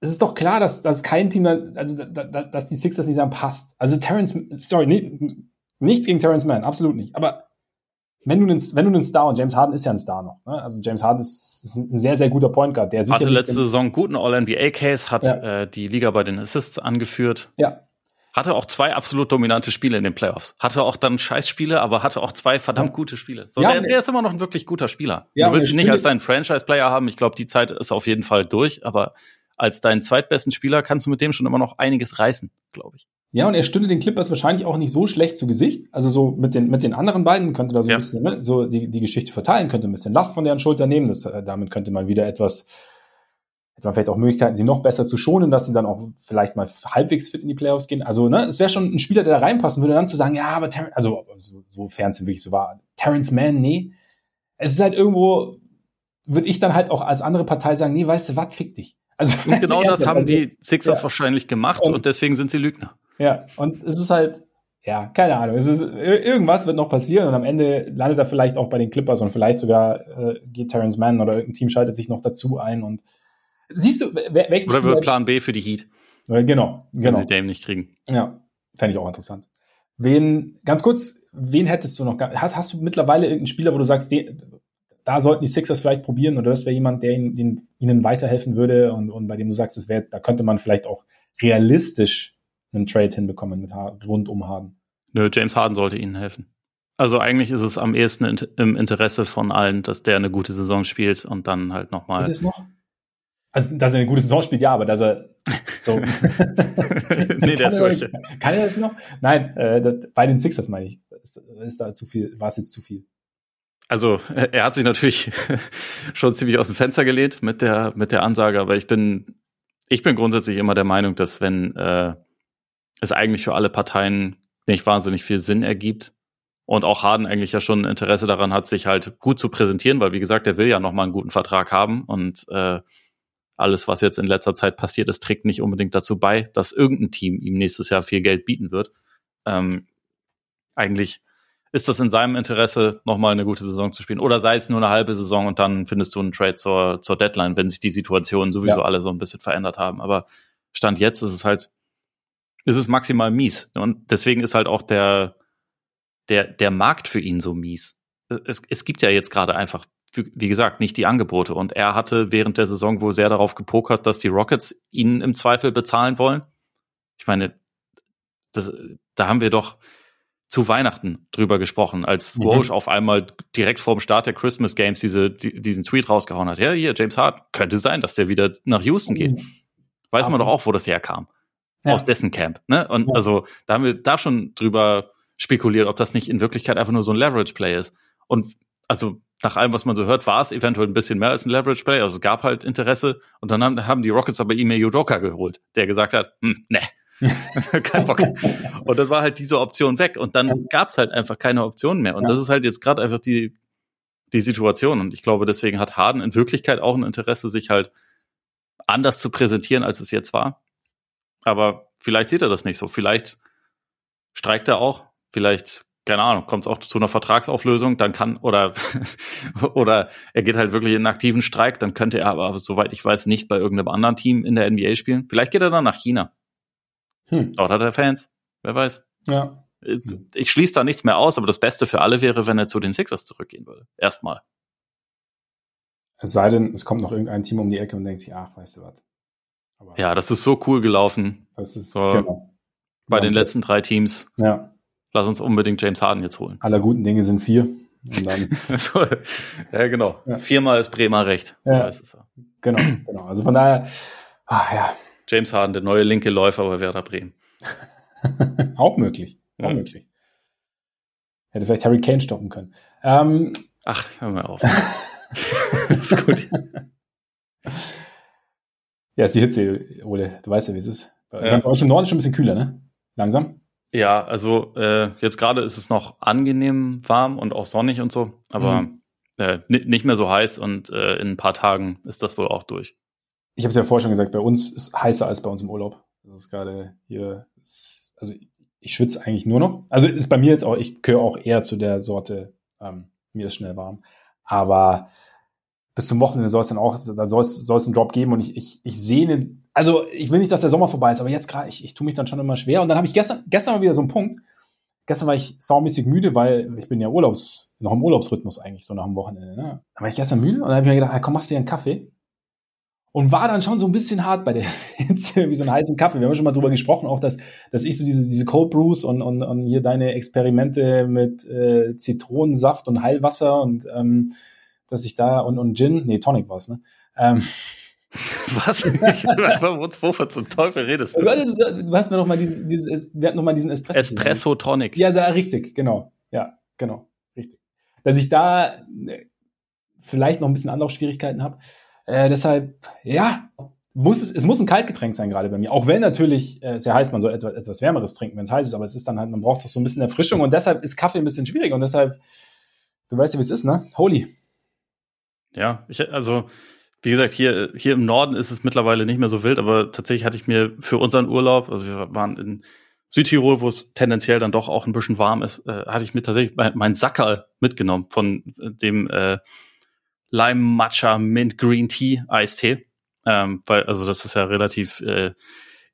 es ist doch klar, dass, dass kein Team, also, dass die Sixers nicht sagen, passt. Also, Terrence, sorry, nee, Nichts gegen Terrence Mann, absolut nicht. Aber wenn du einen, wenn du einen Star, und James Harden ist ja ein Star noch, ne? also James Harden ist, ist, ein sehr, sehr guter Point Guard, der Hatte letzte Saison guten All-NBA-Case, hat ja. äh, die Liga bei den Assists angeführt. Ja. Hatte auch zwei absolut dominante Spiele in den Playoffs. Hatte auch dann Scheißspiele, aber hatte auch zwei verdammt ja. gute Spiele. So, ja, der, der, ist immer noch ein wirklich guter Spieler. Ja, du willst ihn nicht als deinen Franchise-Player haben. Ich glaube, die Zeit ist auf jeden Fall durch, aber als deinen zweitbesten Spieler kannst du mit dem schon immer noch einiges reißen, glaube ich. Ja, und er stünde den Clippers wahrscheinlich auch nicht so schlecht zu Gesicht. Also so mit den, mit den anderen beiden könnte da so ja. ein bisschen ne, so die, die Geschichte verteilen, könnte ein bisschen Last von deren Schulter nehmen. Das, äh, damit könnte man wieder etwas, hätte man vielleicht auch Möglichkeiten, sie noch besser zu schonen, dass sie dann auch vielleicht mal halbwegs fit in die Playoffs gehen. Also, ne, es wäre schon ein Spieler, der da reinpassen würde, dann zu sagen, ja, aber Ter also so, sofern es wirklich so war, Terrence Mann, nee. Es ist halt irgendwo, würde ich dann halt auch als andere Partei sagen, nee, weißt du was, fick dich. Also, und genau [laughs] das haben also, die Sixers ja. wahrscheinlich gemacht und, und deswegen sind sie Lügner. Ja, und es ist halt, ja, keine Ahnung. Es ist, irgendwas wird noch passieren und am Ende landet er vielleicht auch bei den Clippers und vielleicht sogar äh, geht Terrence Mann oder irgendein Team schaltet sich noch dazu ein und siehst du, welchen Oder wird Plan B für die Heat. Äh, genau, genau. Wenn sie Dame nicht kriegen. Ja, fände ich auch interessant. Wen, ganz kurz, wen hättest du noch? Hast, hast du mittlerweile irgendeinen Spieler, wo du sagst, den, da sollten die Sixers vielleicht probieren oder das wäre jemand, der ihnen, den, ihnen weiterhelfen würde und, und bei dem du sagst, das wäre, da könnte man vielleicht auch realistisch einen Trade hinbekommen mit rund um Harden. Nö, James Harden sollte ihnen helfen. Also eigentlich ist es am ehesten im Interesse von allen, dass der eine gute Saison spielt und dann halt nochmal. Ist es noch? Also, dass er eine gute Saison spielt, ja, aber dass er. [laughs] So. nee, der ist durch. Kann er das noch? Nein, äh, das, bei den Sixers meine ich. Ist, ist da zu viel, war es jetzt zu viel? Also, er hat sich natürlich [laughs] schon ziemlich aus dem Fenster gelehnt mit der, mit der Ansage, aber ich bin, ich bin grundsätzlich immer der Meinung, dass wenn äh, es eigentlich für alle Parteien nicht wahnsinnig viel Sinn ergibt. Und auch Harden eigentlich ja schon Interesse daran hat, sich halt gut zu präsentieren, weil wie gesagt, er will ja nochmal einen guten Vertrag haben und äh, alles, was jetzt in letzter Zeit passiert ist, trägt nicht unbedingt dazu bei, dass irgendein Team ihm nächstes Jahr viel Geld bieten wird. Ähm, eigentlich ist das in seinem Interesse, nochmal eine gute Saison zu spielen. Oder sei es nur eine halbe Saison und dann findest du einen Trade zur, zur Deadline, wenn sich die Situationen sowieso ja. alle so ein bisschen verändert haben. Aber Stand jetzt ist es halt ist es maximal mies. Und deswegen ist halt auch der, der, der Markt für ihn so mies. es, es gibt ja jetzt gerade einfach, wie gesagt, nicht die Angebote. Und er hatte während der Saison wohl sehr darauf gepokert, dass die Rockets ihn im Zweifel bezahlen wollen. Ich meine, das, da haben wir doch zu Weihnachten drüber gesprochen, als mhm. Walsh auf einmal direkt vorm Start der Christmas Games diese, die, diesen Tweet rausgehauen hat. Ja, hier, James Hart, könnte sein, dass der wieder nach Houston geht. Mhm. Weiß man doch auch, wo das herkam. Ja. Aus dessen Camp. Ne? Und ja. also da haben wir da schon drüber spekuliert, ob das nicht in Wirklichkeit einfach nur so ein Leverage-Play ist. Und also nach allem, was man so hört, war es eventuell ein bisschen mehr als ein Leverage-Play. Also es gab halt Interesse. Und dann haben, haben die Rockets aber Ime Udoka geholt, der gesagt hat, hm, ne, [laughs] kein Bock. [laughs] Und dann war halt diese Option weg. Und dann gab es halt einfach keine Option mehr. Und ja. das ist halt jetzt gerade einfach die, die Situation. Und ich glaube, deswegen hat Harden in Wirklichkeit auch ein Interesse, sich halt anders zu präsentieren, als es jetzt war. Aber vielleicht sieht er das nicht so. Vielleicht streikt er auch. Vielleicht, keine Ahnung, kommt es auch zu einer Vertragsauflösung, dann kann, oder, [laughs] oder er geht halt wirklich in einen aktiven Streik, dann könnte er aber, soweit ich weiß, nicht bei irgendeinem anderen Team in der NBA spielen. Vielleicht geht er dann nach China. Hm. Dort hat er Fans. Wer weiß. Ja. Ich schließe da nichts mehr aus, aber das Beste für alle wäre, wenn er zu den Sixers zurückgehen würde. Erstmal. Es sei denn, es kommt noch irgendein Team um die Ecke und denkt sich, ach, weißt du was. Aber ja, das ist so cool gelaufen. Das ist, so, genau. Bei ja, den letzten drei Teams. Ja. Lass uns unbedingt James Harden jetzt holen. Aller guten Dinge sind vier. [laughs] so, ja, genau. Ja. Viermal ist Bremer recht. So ja. heißt es ja. Genau, genau. Also von daher, ach ja. James Harden, der neue linke Läufer bei Werder Bremen. [laughs] auch möglich. Auch ja. möglich. Hätte vielleicht Harry Kane stoppen können. Ähm, ach, hör mal auf. [laughs] ist gut. Ja, ist die Hitze, Ole. Du weißt ja, wie es ist. Bei, bei euch im Norden ist schon ein bisschen kühler, ne? Langsam. Ja, also äh, jetzt gerade ist es noch angenehm warm und auch sonnig und so, aber mhm. äh, nicht mehr so heiß und äh, in ein paar Tagen ist das wohl auch durch. Ich habe es ja vorher schon gesagt, bei uns ist heißer als bei uns im Urlaub. Das ist gerade hier, ist, also ich schwitze eigentlich nur noch. Also ist bei mir jetzt auch, ich gehöre auch eher zu der Sorte, ähm, mir ist schnell warm. Aber bis zum Wochenende soll es dann auch, da soll es, soll es einen Drop geben und ich, ich, ich sehne, also ich will nicht, dass der Sommer vorbei ist, aber jetzt gerade, ich, ich tue mich dann schon immer schwer. Und dann habe ich gestern, gestern mal wieder so einen Punkt. Gestern war ich saumäßig müde, weil ich bin ja Urlaubs, noch im Urlaubsrhythmus eigentlich, so nach dem Wochenende. Ne? Dann war ich gestern müde und dann habe ich mir gedacht, komm, machst du dir einen Kaffee. Und war dann schon so ein bisschen hart bei der [laughs] Hitze, wie so einen heißen Kaffee. Wir haben schon mal drüber gesprochen, auch dass, dass ich so diese, diese Cold Brews und, und, und hier deine Experimente mit äh, Zitronensaft und Heilwasser und ähm, dass ich da und, und Gin, nee, Tonic war es, ne? Ähm, [laughs] Was? Wovon zum Teufel redest du? Du hast mir noch mal dieses, dieses wir hatten noch mal diesen Espresso. Espresso Tonic. Ja, sehr richtig, genau. Ja, genau, richtig. Dass ich da äh, vielleicht noch ein bisschen Anlaufschwierigkeiten habe. Äh, deshalb, ja, muss es, es muss ein Kaltgetränk sein gerade bei mir. Auch wenn natürlich äh, sehr heiß, man soll etwas, etwas Wärmeres trinken, wenn es heiß ist, aber es ist dann halt, man braucht doch so ein bisschen Erfrischung und deshalb ist Kaffee ein bisschen schwierig und deshalb, du weißt ja, wie es ist, ne? Holy. Ja, ich, also, wie gesagt, hier, hier im Norden ist es mittlerweile nicht mehr so wild, aber tatsächlich hatte ich mir für unseren Urlaub, also wir waren in Südtirol, wo es tendenziell dann doch auch ein bisschen warm ist, äh, hatte ich mir tatsächlich mein, mein Sackerl mitgenommen von dem äh, Lime Matcha Mint Green Tea Eistee. Ähm, weil, also das ist ja relativ äh,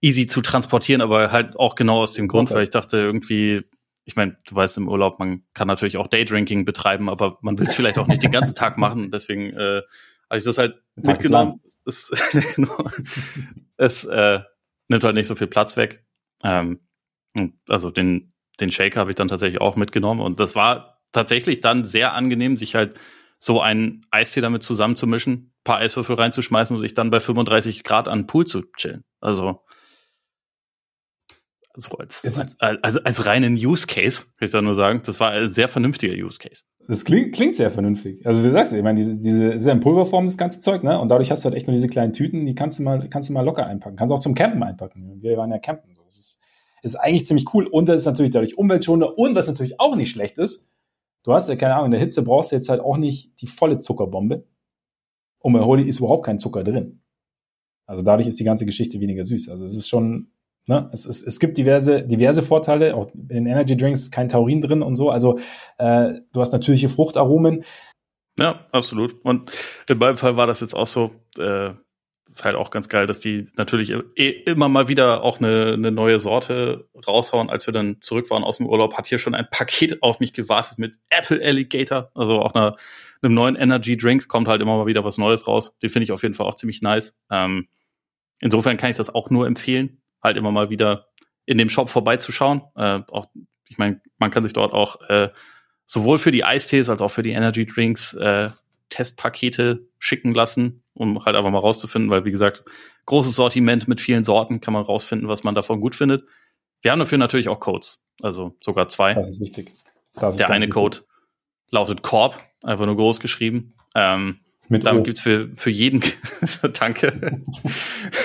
easy zu transportieren, aber halt auch genau aus dem Grund, weil ich dachte irgendwie, ich meine, du weißt im Urlaub, man kann natürlich auch Daydrinking betreiben, aber man will es vielleicht auch nicht den ganzen Tag machen. [laughs] Deswegen äh, habe ich das halt mitgenommen. Es, [laughs] genau, es äh, nimmt halt nicht so viel Platz weg. Ähm, also den, den Shaker habe ich dann tatsächlich auch mitgenommen. Und das war tatsächlich dann sehr angenehm, sich halt so einen Eistee damit zusammenzumischen, paar Eiswürfel reinzuschmeißen und sich dann bei 35 Grad an den Pool zu chillen. Also so als, als, als, als reinen Use Case, kann ich da nur sagen. Das war ein sehr vernünftiger Use Case. Das klingt, klingt sehr vernünftig. Also wie sagst du, ich meine, diese, diese ist ja in Pulverform das ganze Zeug, ne? Und dadurch hast du halt echt nur diese kleinen Tüten, die kannst du mal, kannst du mal locker einpacken. Kannst du auch zum Campen einpacken. Wir waren ja campen. So. Das ist, ist eigentlich ziemlich cool. Und das ist natürlich dadurch umweltschonender. Und was natürlich auch nicht schlecht ist, du hast ja keine Ahnung, in der Hitze brauchst du jetzt halt auch nicht die volle Zuckerbombe. Und bei Holy ist überhaupt kein Zucker drin. Also dadurch ist die ganze Geschichte weniger süß. Also es ist schon Ne? Es, es, es gibt diverse, diverse Vorteile, auch in den Energy Drinks kein Taurin drin und so. Also äh, du hast natürliche Fruchtaromen. Ja, absolut. Und in meinem Fall war das jetzt auch so, äh, ist halt auch ganz geil, dass die natürlich eh immer mal wieder auch eine, eine neue Sorte raushauen. Als wir dann zurück waren aus dem Urlaub, hat hier schon ein Paket auf mich gewartet mit Apple Alligator, also auch einer, einem neuen Energy Drink. Kommt halt immer mal wieder was Neues raus. Den finde ich auf jeden Fall auch ziemlich nice. Ähm, insofern kann ich das auch nur empfehlen, halt immer mal wieder in dem Shop vorbeizuschauen. Äh, auch, ich meine, man kann sich dort auch äh, sowohl für die Eistees als auch für die Energy Drinks äh, Testpakete schicken lassen, um halt einfach mal rauszufinden, weil wie gesagt, großes Sortiment mit vielen Sorten kann man rausfinden, was man davon gut findet. Wir haben dafür natürlich auch Codes, also sogar zwei. Das ist wichtig. Das ist Der eine wichtig. Code lautet Korb, einfach nur groß geschrieben. Ähm, mit damit gibt's für, für jeden, [laughs] danke. [laughs]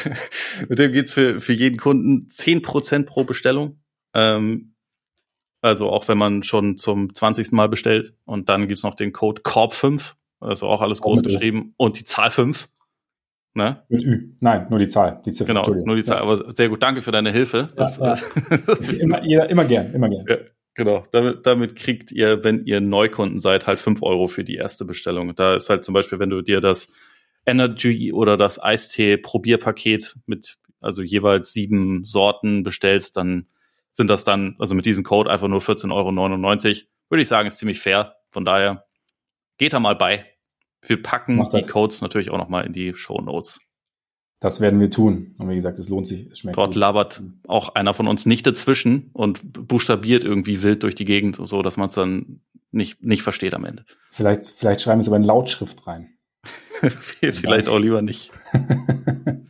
[laughs] Mit dem gibt's für, für jeden Kunden zehn Prozent pro Bestellung. Ähm, also auch wenn man schon zum 20. Mal bestellt. Und dann gibt's noch den Code Korb5, also auch alles groß geschrieben. Und die Zahl 5. Ne? Mit Ü. Nein, nur die Zahl. Die Ziffer. Genau, nur die Zahl. Ja. Aber sehr gut. Danke für deine Hilfe. Das, ja, [laughs] ja. immer, jeder, immer gern, immer gern. Genau. Damit, damit kriegt ihr, wenn ihr Neukunden seid, halt fünf Euro für die erste Bestellung. Da ist halt zum Beispiel, wenn du dir das Energy oder das Eistee Probierpaket mit also jeweils sieben Sorten bestellst, dann sind das dann, also mit diesem Code einfach nur 14,99 Euro. Würde ich sagen, ist ziemlich fair. Von daher geht da mal bei. Wir packen die Codes natürlich auch nochmal in die Show Notes. Das werden wir tun. Und wie gesagt, es lohnt sich. Es schmeckt Dort gut. labert auch einer von uns nicht dazwischen und buchstabiert irgendwie wild durch die Gegend, so dass man es dann nicht, nicht versteht am Ende. Vielleicht, vielleicht schreiben wir es aber in Lautschrift rein. [laughs] vielleicht auch lieber nicht. [laughs]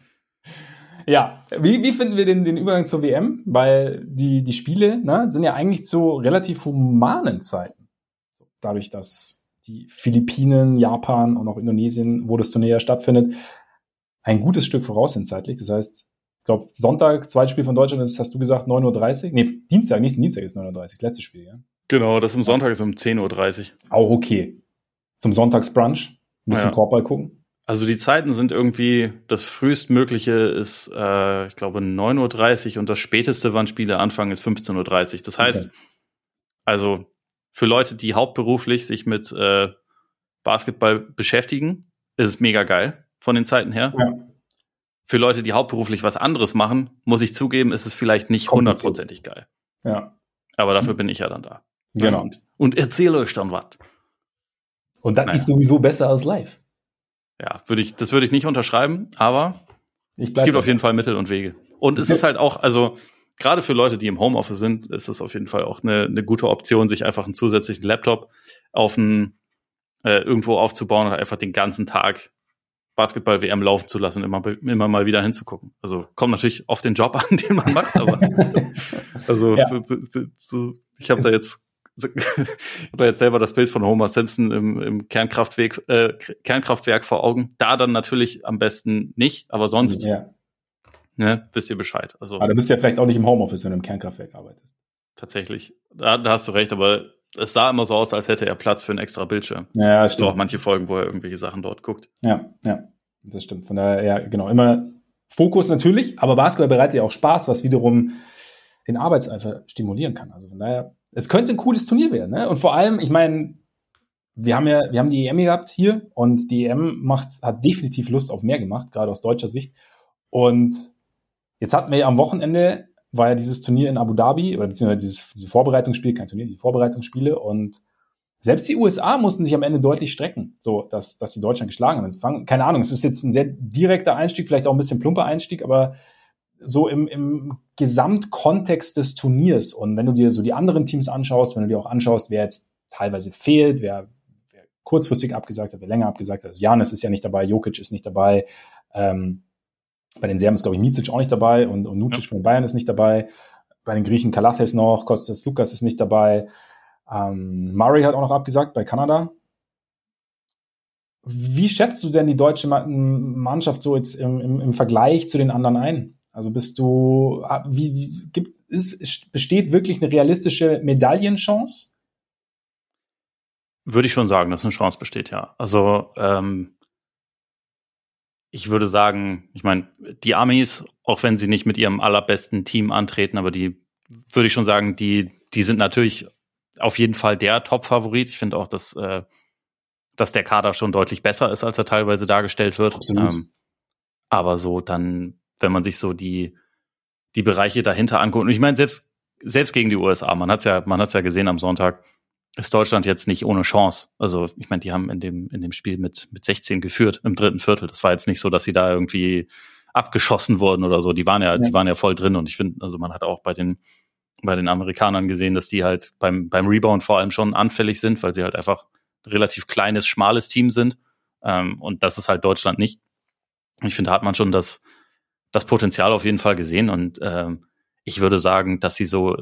ja, wie, wie finden wir den, den Übergang zur WM? Weil die, die Spiele ne, sind ja eigentlich zu relativ humanen Zeiten. Dadurch, dass die Philippinen, Japan und auch Indonesien, wo das Turnier ja stattfindet, ein gutes Stück voraus sind zeitlich. Das heißt, ich glaube, Sonntag, zweites Spiel von Deutschland ist, hast du gesagt, 9.30 Uhr? Nee, Dienstag, nächsten Dienstag ist 9.30 Uhr, das letzte Spiel, ja? Genau, das im Sonntag ist um 10.30 Uhr. Auch okay. Zum Sonntagsbrunch, ein bisschen ja. Korbball gucken. Also die Zeiten sind irgendwie, das frühestmögliche ist, äh, ich glaube, 9.30 Uhr und das späteste, wann Spiele anfangen, ist 15.30 Uhr. Das heißt, okay. also für Leute, die hauptberuflich sich mit äh, Basketball beschäftigen, ist es mega geil von den Zeiten her. Ja. Für Leute, die hauptberuflich was anderes machen, muss ich zugeben, ist es vielleicht nicht hundertprozentig geil. Ja. Aber dafür bin ich ja dann da. Genau. Und, und erzähle euch dann was. Und dann naja. ist sowieso besser als live. Ja, würde ich, das würde ich nicht unterschreiben, aber es gibt auf jeden Fall Mittel und Wege. Und es [laughs] ist halt auch, also gerade für Leute, die im Homeoffice sind, ist es auf jeden Fall auch eine, eine gute Option, sich einfach einen zusätzlichen Laptop auf ein, äh, irgendwo aufzubauen und einfach den ganzen Tag Basketball-WM laufen zu lassen, immer, immer mal wieder hinzugucken. Also kommt natürlich auf den Job [laughs] an, den man macht, aber [laughs] also ja. für, für, so, ich habe da jetzt [laughs] ich habe jetzt selber das Bild von Homer Simpson im, im Kernkraftwerk, äh, Kernkraftwerk vor Augen. Da dann natürlich am besten nicht, aber sonst ja ne, wisst ihr Bescheid. Also, aber da bist du ja vielleicht auch nicht im Homeoffice, wenn du im Kernkraftwerk arbeitest. Tatsächlich. Da, da hast du recht, aber es sah immer so aus, als hätte er Platz für einen extra Bildschirm. Ja, stimmt. Auch manche Folgen, wo er irgendwelche Sachen dort guckt. Ja, ja. Das stimmt. Von daher, ja, genau. Immer Fokus natürlich, aber Basketball bereitet ja auch Spaß, was wiederum den Arbeitseifer stimulieren kann. Also von daher, es könnte ein cooles Turnier werden. Ne? Und vor allem, ich meine, wir haben ja, wir haben die EM gehabt hier und die EM macht, hat definitiv Lust auf mehr gemacht, gerade aus deutscher Sicht. Und Jetzt hatten wir ja am Wochenende, war ja dieses Turnier in Abu Dhabi, oder beziehungsweise dieses, diese Vorbereitungsspiel, kein Turnier, die Vorbereitungsspiele und selbst die USA mussten sich am Ende deutlich strecken, so dass, dass die Deutschland geschlagen haben. Keine Ahnung, es ist jetzt ein sehr direkter Einstieg, vielleicht auch ein bisschen plumper Einstieg, aber so im, im Gesamtkontext des Turniers und wenn du dir so die anderen Teams anschaust, wenn du dir auch anschaust, wer jetzt teilweise fehlt, wer, wer kurzfristig abgesagt hat, wer länger abgesagt hat. Also Janis ist ja nicht dabei, Jokic ist nicht dabei. Ähm, bei den Serben ist, glaube ich, Micic auch nicht dabei und, und Nucic ja. von Bayern ist nicht dabei. Bei den Griechen Kalathes noch, Kostas Lukas ist nicht dabei. Ähm, Murray hat auch noch abgesagt bei Kanada. Wie schätzt du denn die deutsche Mannschaft so jetzt im, im, im Vergleich zu den anderen ein? Also bist du, wie, wie gibt, ist, besteht wirklich eine realistische Medaillenchance? Würde ich schon sagen, dass eine Chance besteht, ja. Also ähm, ich würde sagen, ich meine, die Amis, auch wenn sie nicht mit ihrem allerbesten Team antreten, aber die würde ich schon sagen, die, die sind natürlich auf jeden Fall der Top-Favorit. Ich finde auch, dass, äh, dass der Kader schon deutlich besser ist, als er teilweise dargestellt wird. Absolut. Ähm, Aber so dann, wenn man sich so die, die Bereiche dahinter anguckt, und ich meine, selbst, selbst gegen die USA, man hat's ja, man hat's ja gesehen am Sonntag, ist Deutschland jetzt nicht ohne Chance. Also, ich meine, die haben in dem, in dem Spiel mit, mit 16 geführt im dritten Viertel. Das war jetzt nicht so, dass sie da irgendwie abgeschossen wurden oder so. Die waren ja, ja. die waren ja voll drin und ich finde, also man hat auch bei den, bei den Amerikanern gesehen, dass die halt beim, beim Rebound vor allem schon anfällig sind, weil sie halt einfach relativ kleines, schmales Team sind. Ähm, und das ist halt Deutschland nicht. Ich finde, da hat man schon das, das Potenzial auf jeden Fall gesehen. Und ähm, ich würde sagen, dass sie so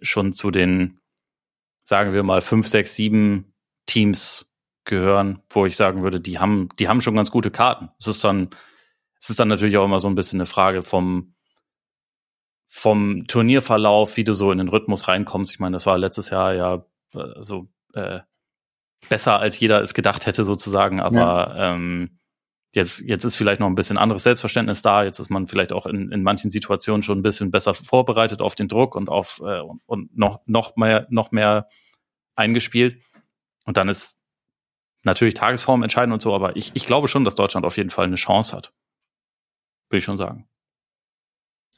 schon zu den, sagen wir mal, fünf, sechs, sieben Teams gehören, wo ich sagen würde, die haben, die haben schon ganz gute Karten. Es ist dann, es ist dann natürlich auch immer so ein bisschen eine Frage vom, vom Turnierverlauf, wie du so in den Rhythmus reinkommst. Ich meine, das war letztes Jahr ja äh, so äh, besser, als jeder es gedacht hätte, sozusagen. Aber ja. ähm, jetzt, jetzt ist vielleicht noch ein bisschen anderes Selbstverständnis da. Jetzt ist man vielleicht auch in, in manchen Situationen schon ein bisschen besser vorbereitet auf den Druck und auf äh, und noch, noch mehr, noch mehr eingespielt. Und dann ist natürlich Tagesform entscheidend und so, aber ich, ich glaube schon, dass Deutschland auf jeden Fall eine Chance hat. Würde ich schon sagen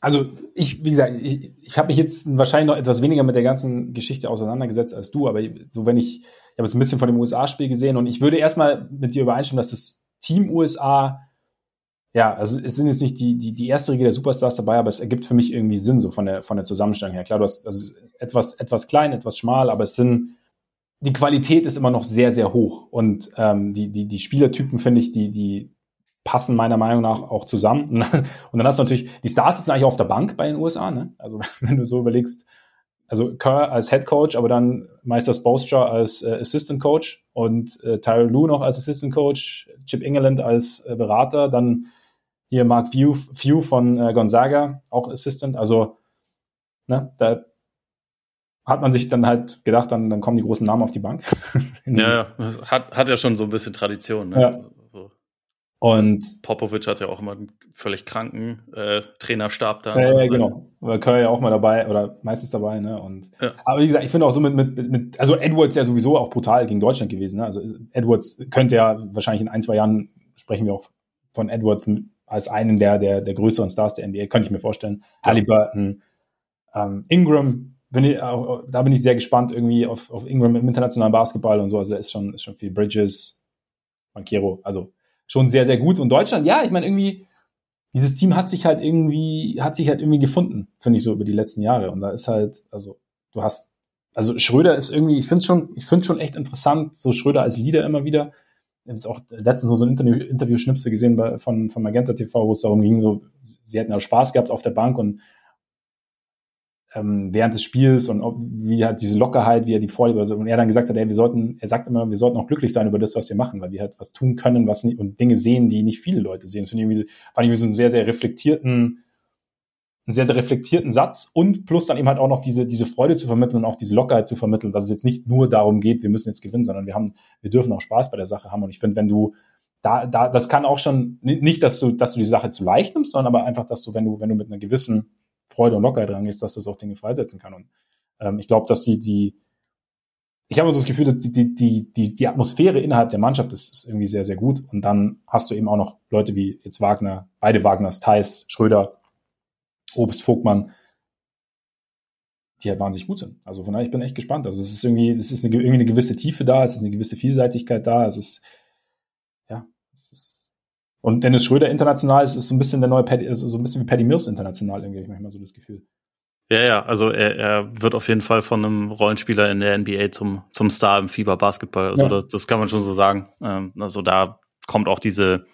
also ich, wie gesagt, ich, ich habe mich jetzt wahrscheinlich noch etwas weniger mit der ganzen Geschichte auseinandergesetzt als du, aber so wenn ich, ich habe jetzt ein bisschen von dem USA-Spiel gesehen und ich würde erstmal mit dir übereinstimmen, dass das Team USA, ja, also es sind jetzt nicht die, die, die erste Riege der Superstars dabei, aber es ergibt für mich irgendwie Sinn, so von der, von der Zusammenstellung her. Klar, du hast, das ist etwas, etwas klein, etwas schmal, aber es sind, die Qualität ist immer noch sehr, sehr hoch und ähm, die, die, die Spielertypen, finde ich, die, die passen meiner Meinung nach auch zusammen. [laughs] Und dann hast du natürlich, die Stars sitzen eigentlich auf der Bank bei den USA, ne? Also [laughs] wenn du so überlegst, also Kerr als Head Coach, aber dann Meister Spolstra als äh, Assistant Coach und äh, Tyler Lou noch als Assistant Coach, Chip England als äh, Berater, dann hier Mark Few, Few von äh, Gonzaga, auch Assistant. Also, ne, da hat man sich dann halt gedacht, dann, dann kommen die großen Namen auf die Bank. [laughs] ja, hat, hat ja schon so ein bisschen Tradition. Ne? Ja. Und Popovic hat ja auch immer einen völlig kranken äh, Trainerstab da. Ja, ja genau. Oder Curry ja auch mal dabei oder meistens dabei, ne? Und ja. aber wie gesagt, ich finde auch so mit, mit, mit, also Edwards ja sowieso auch brutal gegen Deutschland gewesen. Ne? Also Edwards könnte ja wahrscheinlich in ein, zwei Jahren sprechen wir auch von Edwards als einen der, der, der größeren Stars der NBA, könnte ich mir vorstellen. Ja. Halliburton, ähm, Ingram, bin ich, auch, da bin ich sehr gespannt irgendwie auf, auf Ingram im internationalen Basketball und so. Also da ist schon, ist schon viel Bridges, Banquero, also schon sehr, sehr gut. Und Deutschland, ja, ich meine, irgendwie, dieses Team hat sich halt irgendwie, hat sich halt irgendwie gefunden, finde ich so über die letzten Jahre. Und da ist halt, also, du hast, also Schröder ist irgendwie, ich finde schon, ich finde schon echt interessant, so Schröder als Leader immer wieder. Ich habe auch letztens so, so ein Interview, Interview-Schnipsel gesehen bei, von, von Magenta TV, wo es darum ging, so, sie hätten ja Spaß gehabt auf der Bank und ähm, während des Spiels und ob, wie hat diese Lockerheit, wie er die Vorliebe, also, und er dann gesagt hat, ey, wir sollten, er sagt immer, wir sollten auch glücklich sein über das, was wir machen, weil wir halt was tun können, was nicht, und Dinge sehen, die nicht viele Leute sehen. Das finde ich irgendwie, fand ich irgendwie so einen sehr, sehr reflektierten, einen sehr, sehr reflektierten Satz und plus dann eben halt auch noch diese, diese Freude zu vermitteln und auch diese Lockerheit zu vermitteln, dass es jetzt nicht nur darum geht, wir müssen jetzt gewinnen, sondern wir haben, wir dürfen auch Spaß bei der Sache haben. Und ich finde, wenn du, da, da, das kann auch schon, nicht, dass du, dass du die Sache zu leicht nimmst, sondern aber einfach, dass du, wenn du, wenn du mit einer gewissen Freude und Lockerheit dran ist, dass das auch Dinge freisetzen kann. Und ähm, ich glaube, dass die, die, ich habe so das Gefühl, die, die, die, die, die Atmosphäre innerhalb der Mannschaft ist, ist irgendwie sehr, sehr gut. Und dann hast du eben auch noch Leute wie jetzt Wagner, beide Wagners, Theis, Schröder, Obst, Vogtmann, die halt wahnsinnig gut sind. Also von daher, ich bin echt gespannt. Also es ist irgendwie, es ist eine, irgendwie eine gewisse Tiefe da, es ist eine gewisse Vielseitigkeit da, es ist, ja, es ist und Dennis Schröder international ist, ist so ein bisschen der neue Paddy, also so ein bisschen wie Paddy Mills international, irgendwie, ich manchmal so das Gefühl. Ja, ja, also er, er wird auf jeden Fall von einem Rollenspieler in der NBA zum, zum Star im Fieber-Basketball. Also ja. das, das, kann man schon so sagen. Ähm, also da kommt auch diese,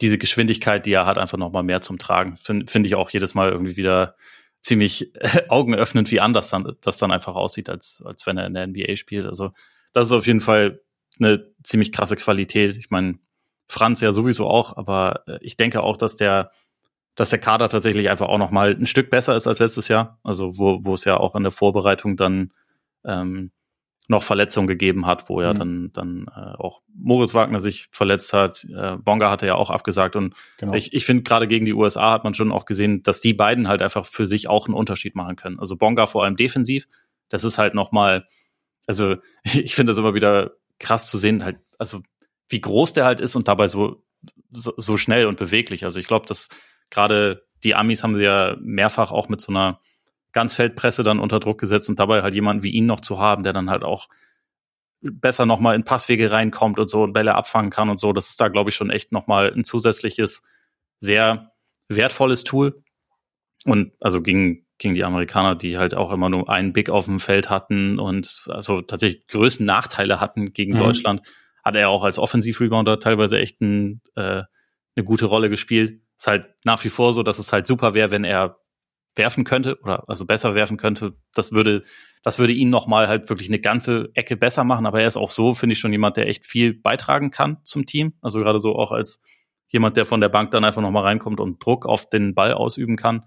diese Geschwindigkeit, die er hat, einfach nochmal mehr zum Tragen. Finde find ich auch jedes Mal irgendwie wieder ziemlich [laughs] augenöffnend, wie anders dann, das dann einfach aussieht, als, als wenn er in der NBA spielt. Also das ist auf jeden Fall eine ziemlich krasse Qualität. Ich meine, Franz ja sowieso auch, aber äh, ich denke auch, dass der, dass der Kader tatsächlich einfach auch noch mal ein Stück besser ist als letztes Jahr. Also wo, wo es ja auch in der Vorbereitung dann ähm, noch Verletzungen gegeben hat, wo ja mhm. dann, dann äh, auch Moritz Wagner sich verletzt hat. Äh, Bonga hatte ja auch abgesagt. Und genau. ich, ich finde, gerade gegen die USA hat man schon auch gesehen, dass die beiden halt einfach für sich auch einen Unterschied machen können. Also Bonga vor allem defensiv, das ist halt noch mal, also [laughs] ich finde das immer wieder krass zu sehen, halt, also wie groß der halt ist und dabei so so, so schnell und beweglich. Also ich glaube, dass gerade die Amis haben sie ja mehrfach auch mit so einer Ganzfeldpresse dann unter Druck gesetzt und dabei halt jemanden wie ihn noch zu haben, der dann halt auch besser nochmal in Passwege reinkommt und so und Bälle abfangen kann und so. Das ist da, glaube ich, schon echt nochmal ein zusätzliches, sehr wertvolles Tool. Und also gegen, gegen die Amerikaner, die halt auch immer nur einen Big auf dem Feld hatten und also tatsächlich größten Nachteile hatten gegen mhm. Deutschland, hat er auch als Offensiv-Rebounder teilweise echt ein, äh, eine gute Rolle gespielt. Ist halt nach wie vor so, dass es halt super wäre, wenn er werfen könnte oder also besser werfen könnte. Das würde, das würde ihn nochmal halt wirklich eine ganze Ecke besser machen. Aber er ist auch so, finde ich schon jemand, der echt viel beitragen kann zum Team. Also gerade so auch als jemand, der von der Bank dann einfach nochmal reinkommt und Druck auf den Ball ausüben kann.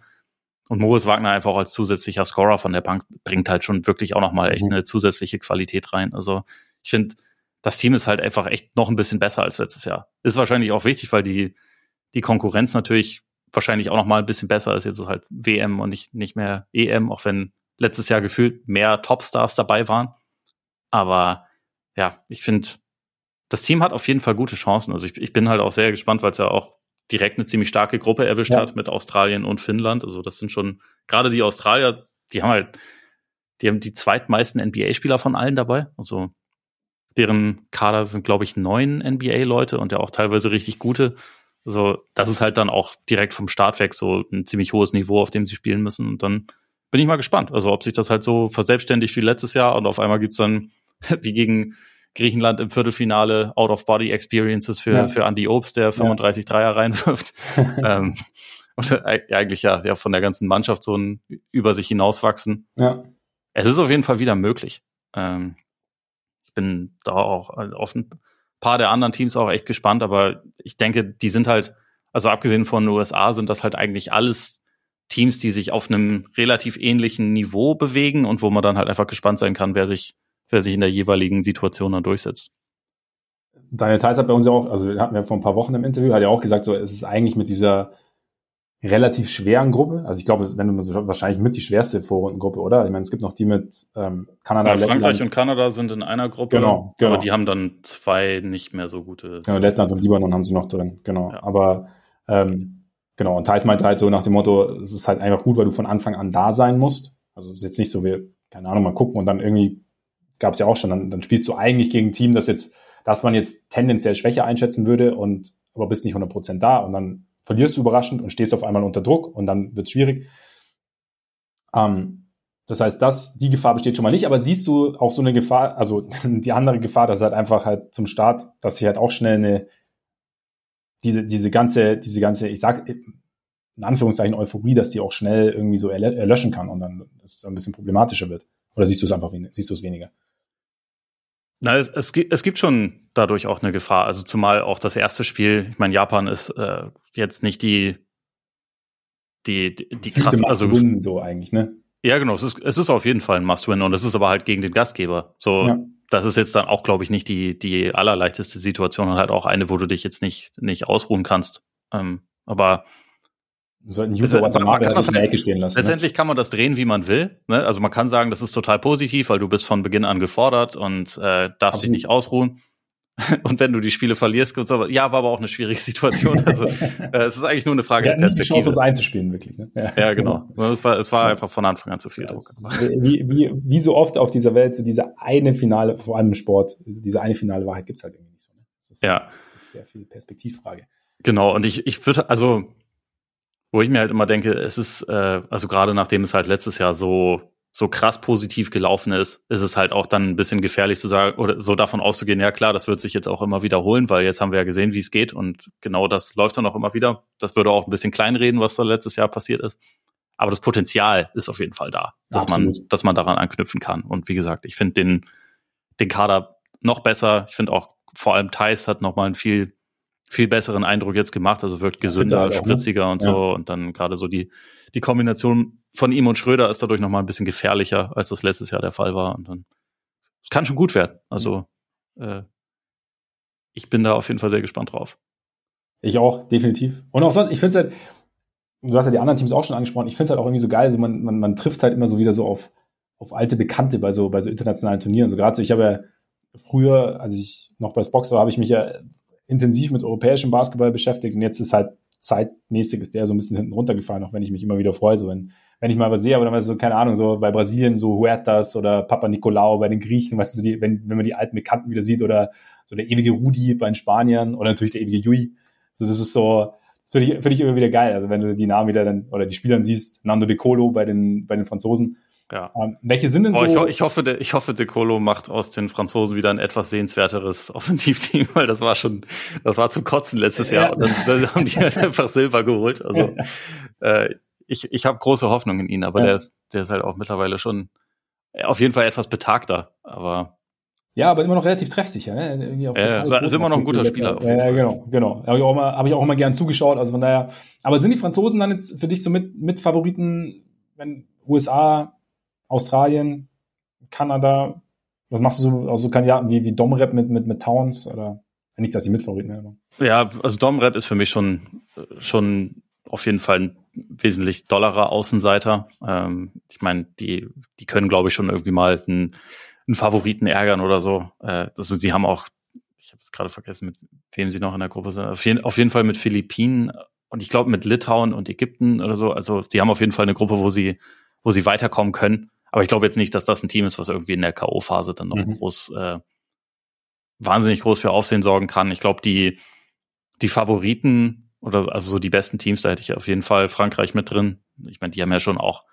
Und Moritz Wagner einfach auch als zusätzlicher Scorer von der Bank bringt halt schon wirklich auch nochmal echt mhm. eine zusätzliche Qualität rein. Also ich finde, das Team ist halt einfach echt noch ein bisschen besser als letztes Jahr. Ist wahrscheinlich auch wichtig, weil die, die Konkurrenz natürlich wahrscheinlich auch noch mal ein bisschen besser ist. Jetzt ist halt WM und nicht, nicht mehr EM, auch wenn letztes Jahr gefühlt mehr Topstars dabei waren. Aber ja, ich finde, das Team hat auf jeden Fall gute Chancen. Also ich, ich bin halt auch sehr gespannt, weil es ja auch direkt eine ziemlich starke Gruppe erwischt ja. hat mit Australien und Finnland. Also das sind schon, gerade die Australier, die haben halt, die haben die zweitmeisten NBA-Spieler von allen dabei. Also deren Kader sind, glaube ich, neun NBA-Leute und ja auch teilweise richtig gute. Also das ist halt dann auch direkt vom Start weg so ein ziemlich hohes Niveau, auf dem sie spielen müssen. Und dann bin ich mal gespannt. Also ob sich das halt so verselbstständigt wie letztes Jahr und auf einmal gibt's dann [laughs] wie gegen Griechenland im Viertelfinale Out-of-Body-Experiences für, ja. für Andy Obst, der 35 ja. Dreier reinwirft. [laughs] ähm, und eigentlich ja, ja von der ganzen Mannschaft so ein über sich hinauswachsen. Ja. Es ist auf jeden Fall wieder möglich. Ähm, bin da auch offen paar der anderen Teams auch echt gespannt, aber ich denke, die sind halt, also abgesehen von den USA, sind das halt eigentlich alles Teams, die sich auf einem relativ ähnlichen Niveau bewegen und wo man dann halt einfach gespannt sein kann, wer sich, wer sich in der jeweiligen Situation dann durchsetzt. Daniel Theiss hat bei uns ja auch, also hatten wir vor ein paar Wochen im Interview, hat ja auch gesagt, so es ist eigentlich mit dieser relativ schweren Gruppe. Also ich glaube, wenn du so, wahrscheinlich mit die schwerste Vorrundengruppe, oder? Ich meine, es gibt noch die mit ähm, Kanada, ja, Frankreich Lettland. und Kanada sind in einer Gruppe. Genau, genau. Aber die haben dann zwei nicht mehr so gute. Genau, Lettland und Libanon haben sie noch drin. Genau. Ja. Aber ähm, genau. Und Thais meinte halt so nach dem Motto, es ist halt einfach gut, weil du von Anfang an da sein musst. Also es ist jetzt nicht so, wir keine Ahnung mal gucken und dann irgendwie gab es ja auch schon, dann, dann spielst du eigentlich gegen ein Team, das jetzt, dass man jetzt tendenziell schwächer einschätzen würde und aber bist nicht 100% da und dann verlierst du überraschend und stehst auf einmal unter Druck und dann wird es schwierig. Ähm, das heißt, das, die Gefahr besteht schon mal nicht, aber siehst du auch so eine Gefahr, also [laughs] die andere Gefahr, dass halt einfach halt zum Start, dass sich halt auch schnell eine, diese, diese ganze, diese ganze, ich sag, in Anführungszeichen Euphorie, dass die auch schnell irgendwie so erlöschen kann und dann es ein bisschen problematischer wird. Oder siehst du es einfach, siehst du es weniger? Na, es, es, gibt, es gibt schon dadurch auch eine Gefahr. Also zumal auch das erste Spiel, ich meine, Japan ist äh, jetzt nicht die die die, die krasse, also so eigentlich, ne? Ja, genau. Es ist, es ist auf jeden Fall ein Must-Win und es ist aber halt gegen den Gastgeber. So, ja. das ist jetzt dann auch, glaube ich, nicht die die allerleichteste Situation und halt auch eine, wo du dich jetzt nicht nicht ausruhen kannst. Ähm, aber sollten User also, man, man kann das in der Ecke stehen lassen. Ne? Letztendlich ne? kann man das drehen, wie man will. Ne? Also man kann sagen, das ist total positiv, weil du bist von Beginn an gefordert und äh, darfst dich nicht ausruhen. [laughs] Und wenn du die Spiele verlierst und so, ja, war aber auch eine schwierige [laughs] Situation. Also äh, es ist eigentlich nur eine Frage der Perspektive. Die Chance, das einzuspielen, wirklich. Ne? Ja. ja, genau. Es war, es war einfach von Anfang an zu viel ja, Druck. Wie, wie, wie so oft auf dieser Welt, so diese eine Finale, vor allem im Sport, diese eine finale Wahrheit gibt's halt irgendwie nicht so. Ne? Das ist, ja. Das ist sehr viel Perspektivfrage. Genau, und ich, ich würde, also wo ich mir halt immer denke, es ist, äh, also gerade nachdem es halt letztes Jahr so, so krass positiv gelaufen ist, ist es halt auch dann ein bisschen gefährlich zu sagen oder so davon auszugehen, ja klar, das wird sich jetzt auch immer wiederholen, weil jetzt haben wir ja gesehen, wie es geht und genau das läuft dann auch immer wieder. Das würde auch ein bisschen kleinreden, was da letztes Jahr passiert ist. Aber das Potenzial ist auf jeden Fall da, dass man, dass man daran anknüpfen kann. Und wie gesagt, ich finde den, den Kader noch besser. Ich finde auch vor allem Thais hat nochmal ein viel viel besseren Eindruck jetzt gemacht, also wirkt gesünder, halt ne? spritziger und ja. so. Und dann gerade so die, die Kombination von ihm und Schröder ist dadurch nochmal ein bisschen gefährlicher, als das letztes Jahr der Fall war. Und dann, es kann schon gut werden. Also, äh, ich bin da auf jeden Fall sehr gespannt drauf. Ich auch, definitiv. Und auch sonst, ich finde es halt, du hast ja die anderen Teams auch schon angesprochen, ich finde es halt auch irgendwie so geil, so man, man, man trifft halt immer so wieder so auf, auf alte Bekannte bei so, bei so internationalen Turnieren. So gerade so, ich habe ja früher, als ich noch bei Spox war, habe ich mich ja intensiv mit europäischem Basketball beschäftigt. Und jetzt ist halt zeitmäßig ist der so ein bisschen hinten runtergefallen, auch wenn ich mich immer wieder freue, so wenn, wenn ich mal was sehe, aber dann weißt du, so, keine Ahnung, so bei Brasilien so Huertas oder Papa Nicolau bei den Griechen, weißt du, die, wenn, wenn man die alten Bekannten wieder sieht oder so der ewige Rudi bei den Spaniern oder natürlich der ewige Jui, so das ist so, das finde ich, finde ich immer wieder geil, also wenn du die Namen wieder dann, oder die Spielern siehst, Nando De Colo bei den, bei den Franzosen, Ja. ähm, welche sind denn Boah, so? ich, ho- ich hoffe, de, ich hoffe, De Colo macht aus den Franzosen wieder ein etwas sehenswerteres [laughs] Offensivteam, weil das war schon, das war zum Kotzen letztes Ja. Jahr. Und dann, dann haben die halt einfach Silber geholt. Also äh, ich, ich habe große Hoffnung in ihn, aber Ja. der ist, der ist halt auch mittlerweile schon äh, auf jeden Fall etwas betagter. Aber Ja, aber immer noch relativ treffsicher. Ne? Irgendwie auch Ja, ist immer noch ein guter Spieler auf Ja, jeden ja, Fall. genau, genau. Habe ich, auch immer- hab ich auch immer gern zugeschaut. Also von daher. Aber sind die Franzosen dann jetzt für dich so mit, mit Favoriten, wenn USA, Australien, Kanada? Was machst du so aus so Kandidaten wie, wie Domrep mit, mit, mit Towns? Oder nicht, dass sie Mitfavoriten aber- ja, also Domrep ist für mich schon, schon auf jeden Fall ein wesentlich dollerer Außenseiter. Ähm, ich meine, die, die können, glaube ich, schon irgendwie mal einen, einen Favoriten ärgern oder so. Äh, also sie haben auch, ich habe es gerade vergessen, mit wem sie noch in der Gruppe sind. Auf jeden, auf jeden Fall mit Philippinen und ich glaube mit Litauen und Ägypten oder so. Also sie haben auf jeden Fall eine Gruppe, wo sie, wo sie weiterkommen können. Aber ich glaube jetzt nicht, dass das ein Team ist, was irgendwie in der K.O.-Phase dann noch Mhm. groß, äh, wahnsinnig groß für Aufsehen sorgen kann. Ich glaube, die, die Favoriten oder also so die besten Teams, da hätte ich auf jeden Fall Frankreich mit drin. Ich meine, die haben ja schon auch,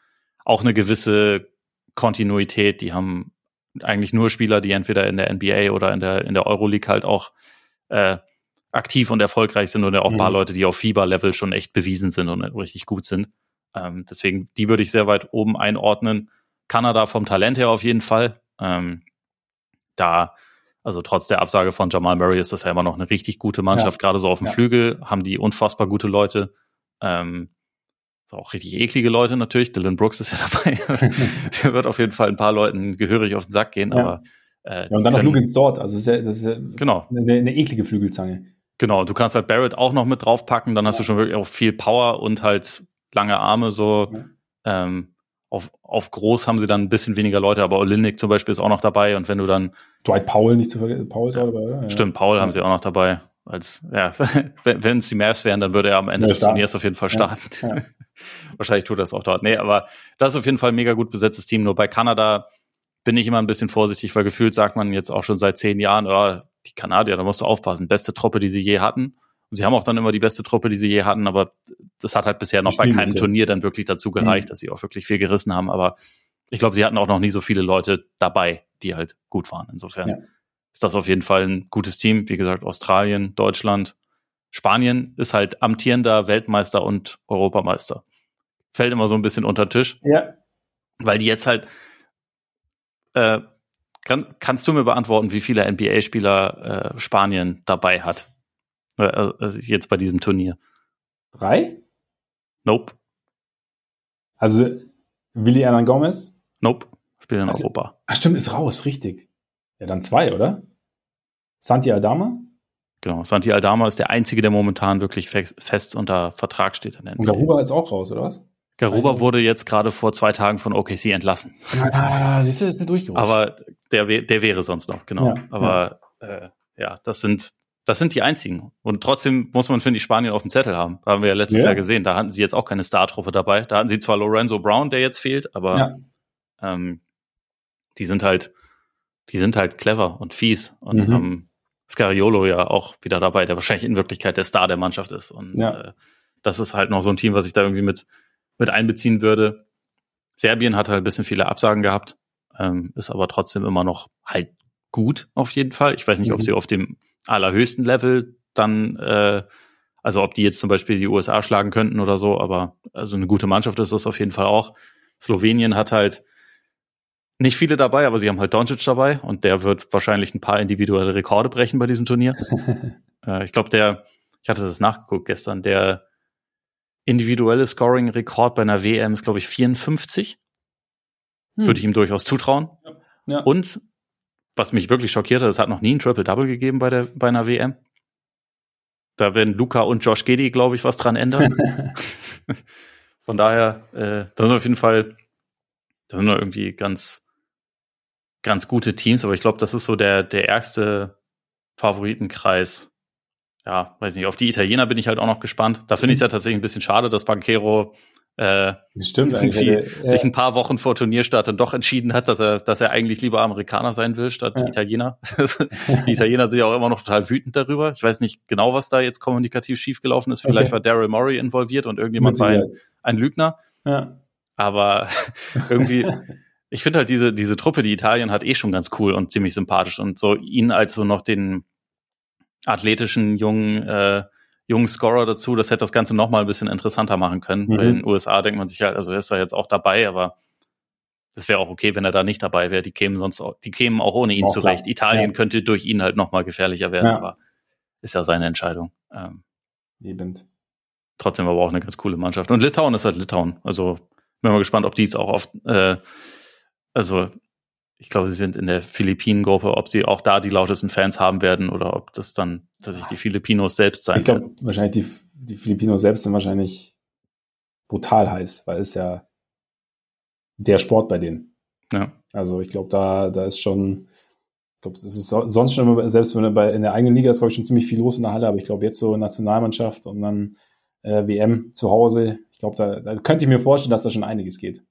auch eine gewisse Kontinuität. Die haben eigentlich nur Spieler, die entweder in der NBA oder in der, in der Euroleague halt auch äh, aktiv und erfolgreich sind oder auch ein paar Mhm. Leute, die auf Fieber-Level schon echt bewiesen sind und richtig gut sind. Ähm, deswegen, die würde ich sehr weit oben einordnen. Kanada vom Talent her auf jeden Fall. Ähm, da, also trotz der Absage von Jamal Murray ist das ja immer noch eine richtig gute Mannschaft. Gerade so auf dem Ja. Flügel haben die unfassbar gute Leute. Ähm, auch richtig eklige Leute natürlich. Dylan Brooks ist ja [laughs] dabei. Der wird auf jeden Fall ein paar Leuten gehörig auf den Sack gehen, Ja. aber äh, Ja, und dann noch Lugans dort. Also das ist ja, das ist ja Genau, eine, eine eklige Flügelzange. genau. Du kannst halt Barrett auch noch mit draufpacken, dann hast Ja. du schon wirklich auch viel Power und halt lange Arme, so Ja. ähm, auf, auf groß haben sie dann ein bisschen weniger Leute, aber Olinik zum Beispiel ist auch noch dabei und wenn du dann Dwight Powell nicht zu vergessen. Paul ist auch dabei, oder? Ja. Stimmt, Paul haben Ja. sie auch noch dabei. Als, ja, [laughs] wenn es die Mavs wären, dann würde er am Ende Ja, des. Turniers auf jeden Fall Ja, starten. ja. [laughs] Wahrscheinlich tut er das auch dort. Nee, aber das ist auf jeden Fall ein mega gut besetztes Team. Nur bei Kanada bin ich immer ein bisschen vorsichtig, weil gefühlt sagt man jetzt auch schon seit zehn Jahren, oh, die Kanadier, da musst du aufpassen. Beste Truppe, die sie je hatten. Und sie haben auch dann immer die beste Truppe, die sie je hatten, aber das hat halt bisher noch Die bei keinem. Turnier dann wirklich dazu gereicht, Mhm. dass sie auch wirklich viel gerissen haben. Aber ich glaube, sie hatten auch noch nie so viele Leute dabei, die halt gut waren. Insofern Ja. ist das auf jeden Fall ein gutes Team. Wie gesagt, Australien, Deutschland, Spanien ist halt amtierender Weltmeister und Europameister. Fällt immer so ein bisschen unter den Tisch, Ja. weil die jetzt halt. Äh, kann, kannst du mir beantworten, wie viele NBA-Spieler äh, Spanien dabei hat? Äh, also jetzt bei diesem Turnier. Drei? Nope, Also Willi Hernan Gomez. nope. Spielt in Also- Europa. Ach stimmt, ist raus, richtig. Ja, dann zwei, oder? Santi Aldama Genau. Santi Aldama ist der einzige, der momentan wirklich fest, unter Vertrag steht in der und. Garuba ist auch raus, oder was? Garuba wurde jetzt gerade vor zwei Tagen von OKC entlassen. Ah, siehst du, ist mir durchgerutscht. Aber der, der wäre sonst noch, genau. Ja, Aber Äh, ja, das sind, das sind die einzigen. Und trotzdem muss man, finde ich, Spanien auf dem Zettel haben. Haben wir ja letztes Ja. Jahr gesehen. Da hatten sie jetzt auch keine Star-Truppe dabei. Da hatten sie zwar Lorenzo Brown, der jetzt fehlt, aber Ja. ähm, die sind halt, die sind halt clever und fies und Mhm. haben Scariolo ja auch wieder dabei, der wahrscheinlich in Wirklichkeit der Star der Mannschaft ist. Und Ja. äh, das ist halt noch so ein Team, was ich da irgendwie mit, mit einbeziehen würde. Serbien hat halt ein bisschen viele Absagen gehabt, ähm, ist aber trotzdem immer noch halt gut auf jeden Fall. Ich weiß nicht, ob Mhm. sie auf dem allerhöchsten Level dann, äh, also ob die jetzt zum Beispiel die USA schlagen könnten oder so, aber also eine gute Mannschaft ist das auf jeden Fall auch. Slowenien hat halt nicht viele dabei, aber sie haben halt Doncic dabei und der wird wahrscheinlich ein paar individuelle Rekorde brechen bei diesem Turnier. [laughs] äh, ich glaube, der, ich hatte das nachgeguckt gestern, der individuelle Scoring-Rekord bei einer WM ist, glaube ich, 54. Hm. Würde ich ihm durchaus zutrauen. ja. Und was mich wirklich schockiert hat, es hat noch nie ein Triple-Double gegeben bei, der, bei einer WM. Da werden Luca und Josh Giddy, glaube ich, was dran ändern. [laughs] Von daher, äh, das sind auf jeden Fall, das sind irgendwie ganz, ganz gute Teams, aber ich glaube, das ist so der, der ärgste Favoritenkreis ja, weiß nicht, auf die Italiener bin ich halt auch noch gespannt. Da finde ich es ja tatsächlich ein bisschen schade, dass Banquero äh, Stimmt irgendwie ja. sich ein paar Wochen vor Turnierstart dann doch entschieden hat, dass er, dass er eigentlich lieber Amerikaner sein will statt Ja. Italiener. [laughs] die Italiener sind ja auch immer noch total wütend darüber. Ich weiß nicht genau, was da jetzt kommunikativ schiefgelaufen ist. Vielleicht Okay. war Daryl Morey involviert und irgendjemand war ein, ein Lügner. Ja. Aber [laughs] irgendwie, ich finde halt diese, diese Truppe, die Italien hat, eh schon ganz cool und ziemlich sympathisch. Und so ihn als so noch den athletischen jungen, äh, jungen Scorer dazu, das hätte das Ganze noch mal ein bisschen interessanter machen können. Mhm. In den USA denkt man sich halt, also er ist da jetzt auch dabei, aber es wäre auch okay, wenn er da nicht dabei wäre. Die kämen sonst auch, die kämen auch ohne ihn Auch zurecht. klar. Italien Ja. könnte durch ihn halt noch mal gefährlicher werden, Ja. aber ist ja seine Entscheidung. Ähm, Eben. trotzdem aber auch eine ganz coole Mannschaft. Und Litauen ist halt Litauen. Also bin mal gespannt, ob die es auch oft, äh, also ich glaube, sie sind in der Philippinen-Gruppe, ob sie auch da die lautesten Fans haben werden oder ob das dann tatsächlich die Filipinos selbst sein Ich glaube, wahrscheinlich die, die Filipinos selbst sind wahrscheinlich brutal heiß, weil es ja der Sport bei denen. Ja. Also ich glaube, da, da ist schon, ich glaube, es ist so- sonst schon, immer- selbst wenn bei, in der eigenen Liga ist, glaube ich, schon ziemlich viel los in der Halle, aber ich glaube, jetzt so Nationalmannschaft und dann äh, WM zu Hause, ich glaube, da, da könnte ich mir vorstellen, dass da schon einiges geht.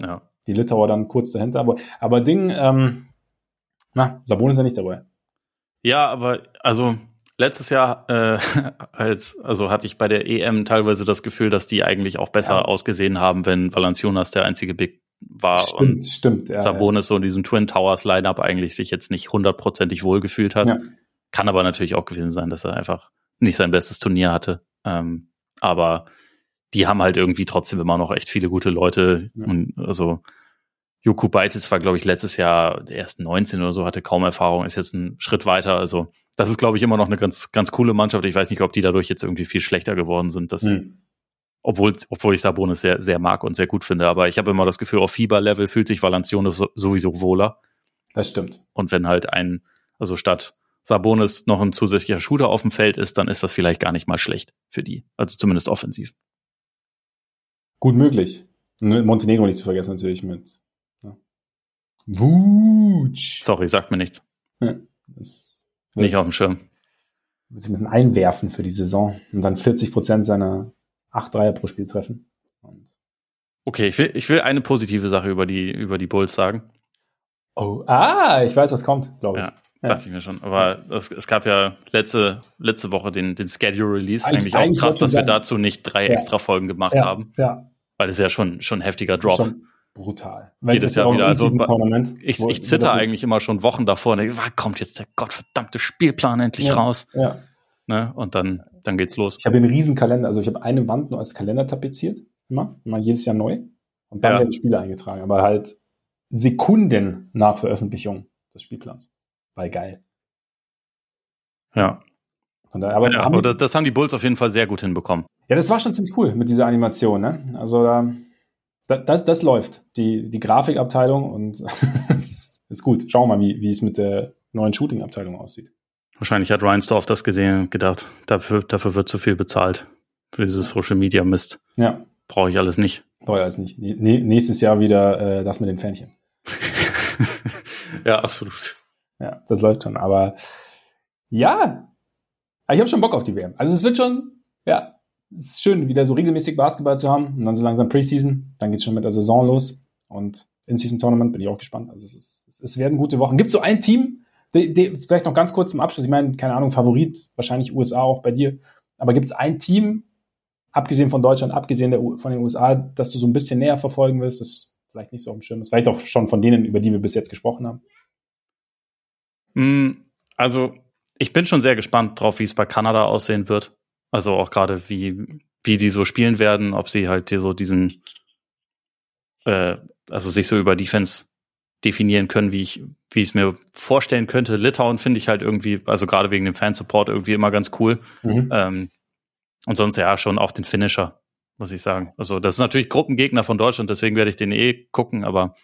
Ja. Die Litauer dann kurz dahinter, aber, aber Ding, ähm, na, Sabon ist ja nicht dabei. Ja, aber also letztes Jahr äh, [laughs] als also hatte ich bei der EM teilweise das Gefühl, dass die eigentlich auch besser Ja. ausgesehen haben, wenn Valanciunas der einzige Big war und stimmt, stimmt. Ja, Sabonis so in diesem Twin Towers Lineup eigentlich sich jetzt nicht hundertprozentig wohlgefühlt hat. Ja. Kann aber natürlich auch gewesen sein, dass er einfach nicht sein bestes Turnier hatte. Ähm, aber die haben halt irgendwie trotzdem immer noch echt viele gute Leute. Ja. Und also Joku Beitis war, glaube ich, letztes Jahr erst 19 oder so, hatte kaum Erfahrung, ist jetzt ein Schritt weiter. Also das ist, glaube ich, immer noch eine ganz, ganz coole Mannschaft. Ich weiß nicht, ob die dadurch jetzt irgendwie viel schlechter geworden sind. Das, ja. Hm. obwohl, obwohl ich Sabonis sehr, sehr mag und sehr gut finde. Aber ich habe immer das Gefühl, auf Fieber-Level fühlt sich Valanciunas so- sowieso wohler. Das stimmt. Und wenn halt ein, also statt Sabonis noch ein zusätzlicher Shooter auf dem Feld ist, dann ist das vielleicht gar nicht mal schlecht für die. Also zumindest offensiv. Gut möglich. Und Montenegro nicht zu vergessen natürlich mit ja. Wutsch. Sorry, sagt mir nichts. Das Nicht auf dem Schirm. wird sich ein bisschen einwerfen für die Saison und dann 40 Prozent seiner 8 Dreier pro Spiel treffen. Und Okay, ich will, ich will eine positive Sache über die, über die Bulls sagen. oh, ah, ich weiß, was kommt, glaube ich. Ja, Dachte ich mir schon. Aber es, es gab ja letzte, letzte Woche den, den Schedule Release. Eigentlich- Eigentlich, auch eigentlich krass, dass wir dazu nicht drei Ja. extra Folgen gemacht ja, haben. ja, Weil es ja schon, schon ein heftiger Drop. schon brutal. Jedes Jahr wieder. Also, Ich, ich zitter eigentlich immer schon Wochen davor und denke, wann kommt jetzt der gottverdammte Spielplan endlich Ja. raus? Ja. Ne? Und dann, dann geht's los. Ich habe einen riesen Kalender, also ich habe eine Wand nur als Kalender tapeziert, immer, immer jedes Jahr neu. Und dann Ja. werden Spiele eingetragen, aber halt Sekunden nach Veröffentlichung des Spielplans. Weil geil. Ja. Von daher, aber ja haben das, das haben die Bulls auf jeden Fall sehr gut hinbekommen. ja, das war schon ziemlich cool mit dieser Animation, ne? Also da, da, das, das läuft. Die, die Grafikabteilung und [laughs] ist gut. Schauen wir mal, wie, wie es mit der neuen Shooting-Abteilung aussieht. Wahrscheinlich hat Reinsdorf das gesehen und gedacht, dafür, dafür wird zu viel bezahlt. Für dieses Social Media Mist. Ja, Brauche ich alles nicht. brauche ich alles nicht. Nächstes Jahr wieder äh, das mit den Fähnchen. [laughs] ja, absolut. Ja, das läuft schon. Aber ja, ich habe schon Bock auf die WM. Also es wird schon, ja, es ist schön, wieder so regelmäßig Basketball zu haben und dann so langsam Preseason. Dann geht's schon mit der Saison los und In-Season-Tournament bin ich auch gespannt. Also es, ist, es werden gute Wochen. Gibt so ein Team, die, die, vielleicht noch ganz kurz zum Abschluss. Ich meine, keine Ahnung, Favorit, wahrscheinlich USA auch bei dir. Aber gibt es ein Team, abgesehen von Deutschland, abgesehen der, von den USA, das du so ein bisschen näher verfolgen willst, das vielleicht nicht so auf dem Schirm ist? Vielleicht auch schon von denen, über die wir bis jetzt gesprochen haben. Mm, Also, ich bin schon sehr gespannt drauf, wie es bei Kanada aussehen wird. Also auch gerade, wie, wie die so spielen werden, ob sie halt hier so diesen, äh, also sich so über Defense definieren können, wie ich, wie ich es mir vorstellen könnte. Litauen finde ich halt irgendwie, also gerade wegen dem Fansupport irgendwie immer ganz cool. Mhm. Ähm, und sonst ja schon auch den Finisher, muss ich sagen. Also das ist natürlich Gruppengegner von Deutschland, deswegen werde ich den eh gucken, aber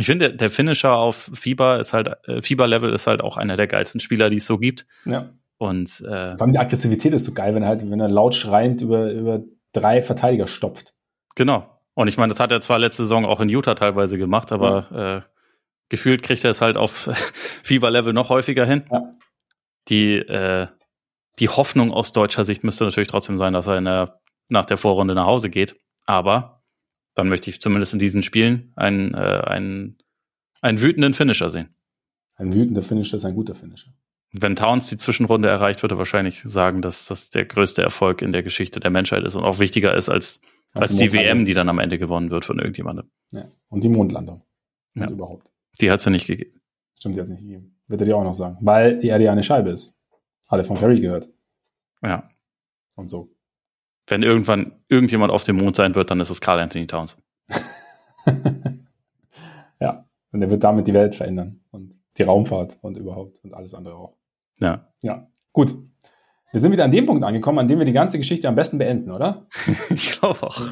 ich finde, der, Finisher auf Fieber ist halt, äh, Fieber-Level ist halt auch einer der geilsten Spieler, die es so gibt. Ja. Und äh, Vor allem die Aggressivität ist so geil, wenn er halt, wenn er laut schreiend über, über drei Verteidiger stopft. genau. Und ich meine, das hat er zwar letzte Saison auch in Utah teilweise gemacht, aber äh, gefühlt kriegt er es halt auf [laughs] Fieber-Level noch häufiger hin. Ja. Die, äh, die Hoffnung aus deutscher Sicht müsste natürlich trotzdem sein, dass er in der, nach der Vorrunde nach Hause geht. Aber dann möchte ich zumindest in diesen Spielen einen, äh, einen, einen wütenden Finisher sehen. Ein wütender Finisher ist ein guter Finisher. Wenn Towns die Zwischenrunde erreicht, würde er wahrscheinlich sagen, dass das der größte Erfolg in der Geschichte der Menschheit ist und auch wichtiger ist als, als die WM, die dann am Ende gewonnen wird von irgendjemandem. Ja. Und die Mondlandung. Und ja. überhaupt. Die hat es ja nicht gegeben. Stimmt, die hat es nicht gegeben. Wird er dir auch noch sagen. Weil die Erde ja eine Scheibe ist. Hat er von Perry gehört. Ja. Und so. Wenn irgendwann irgendjemand auf dem Mond sein wird, dann ist es Carl Anthony Towns. [laughs] ja. Und er wird damit die Welt verändern. Und die Raumfahrt und überhaupt und alles andere auch. Ja. Ja. Gut. Wir sind wieder an dem Punkt angekommen, an dem wir die ganze Geschichte am besten beenden, oder? [laughs] ich glaube auch.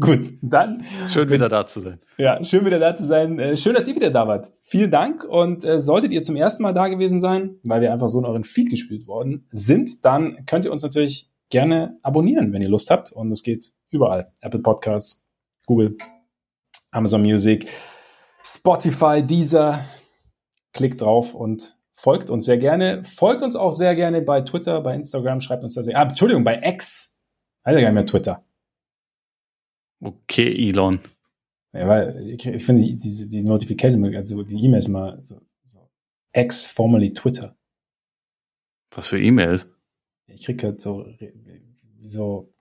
Gut, dann. Schön wieder da zu sein. Ja, schön wieder da zu sein. Äh, schön, dass ihr wieder da wart. Vielen Dank. Und äh, solltet ihr zum ersten Mal da gewesen sein, weil wir einfach so in euren Feed gespielt worden sind, dann könnt ihr uns natürlich gerne abonnieren, wenn ihr Lust habt. Und es geht überall. Apple Podcasts, Google, Amazon Music, Spotify, Deezer. Klickt drauf und folgt uns sehr gerne. Folgt uns auch sehr gerne bei Twitter, bei Instagram, schreibt uns da sehr. Ah, Entschuldigung, bei X. Heißt ja gar nicht mehr Twitter. Okay, Elon. Ja, weil ich, ich finde die, diese, die Notification, also die E-Mails mal so, so X, formerly Twitter. Was für E-Mails? Ich krieg halt so, so,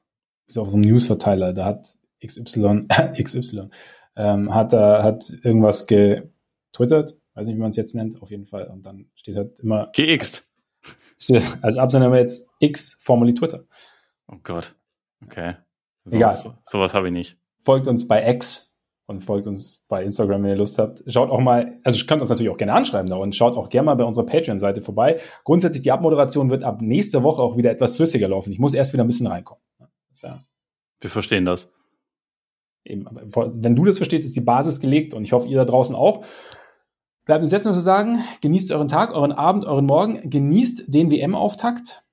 so auf so einem Newsverteiler, da hat XY, [laughs] XY, ähm, hat, äh, hat irgendwas getwittert weiß nicht, wie man es jetzt nennt, auf jeden Fall. Und dann steht halt immer. GX. Steht als Absender immer jetzt X, formerly Twitter. Oh Gott. Okay. So, Egal. So, sowas habe ich nicht. Folgt uns bei X und folgt uns bei Instagram, wenn ihr Lust habt. Schaut auch mal, also könnt uns natürlich auch gerne anschreiben da und schaut auch gerne mal bei unserer Patreon-Seite vorbei. Grundsätzlich, die Abmoderation wird ab nächster Woche auch wieder etwas flüssiger laufen. Ich muss erst wieder ein bisschen reinkommen. Ja Wir verstehen das. Eben, wenn du das verstehst, ist die Basis gelegt und ich hoffe, ihr da draußen auch. Bleibt uns jetzt nur zu sagen, genießt euren Tag, euren Abend, euren Morgen, genießt den WM-Auftakt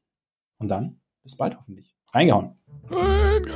und dann bis bald hoffentlich. Reingehauen. Reingehauen.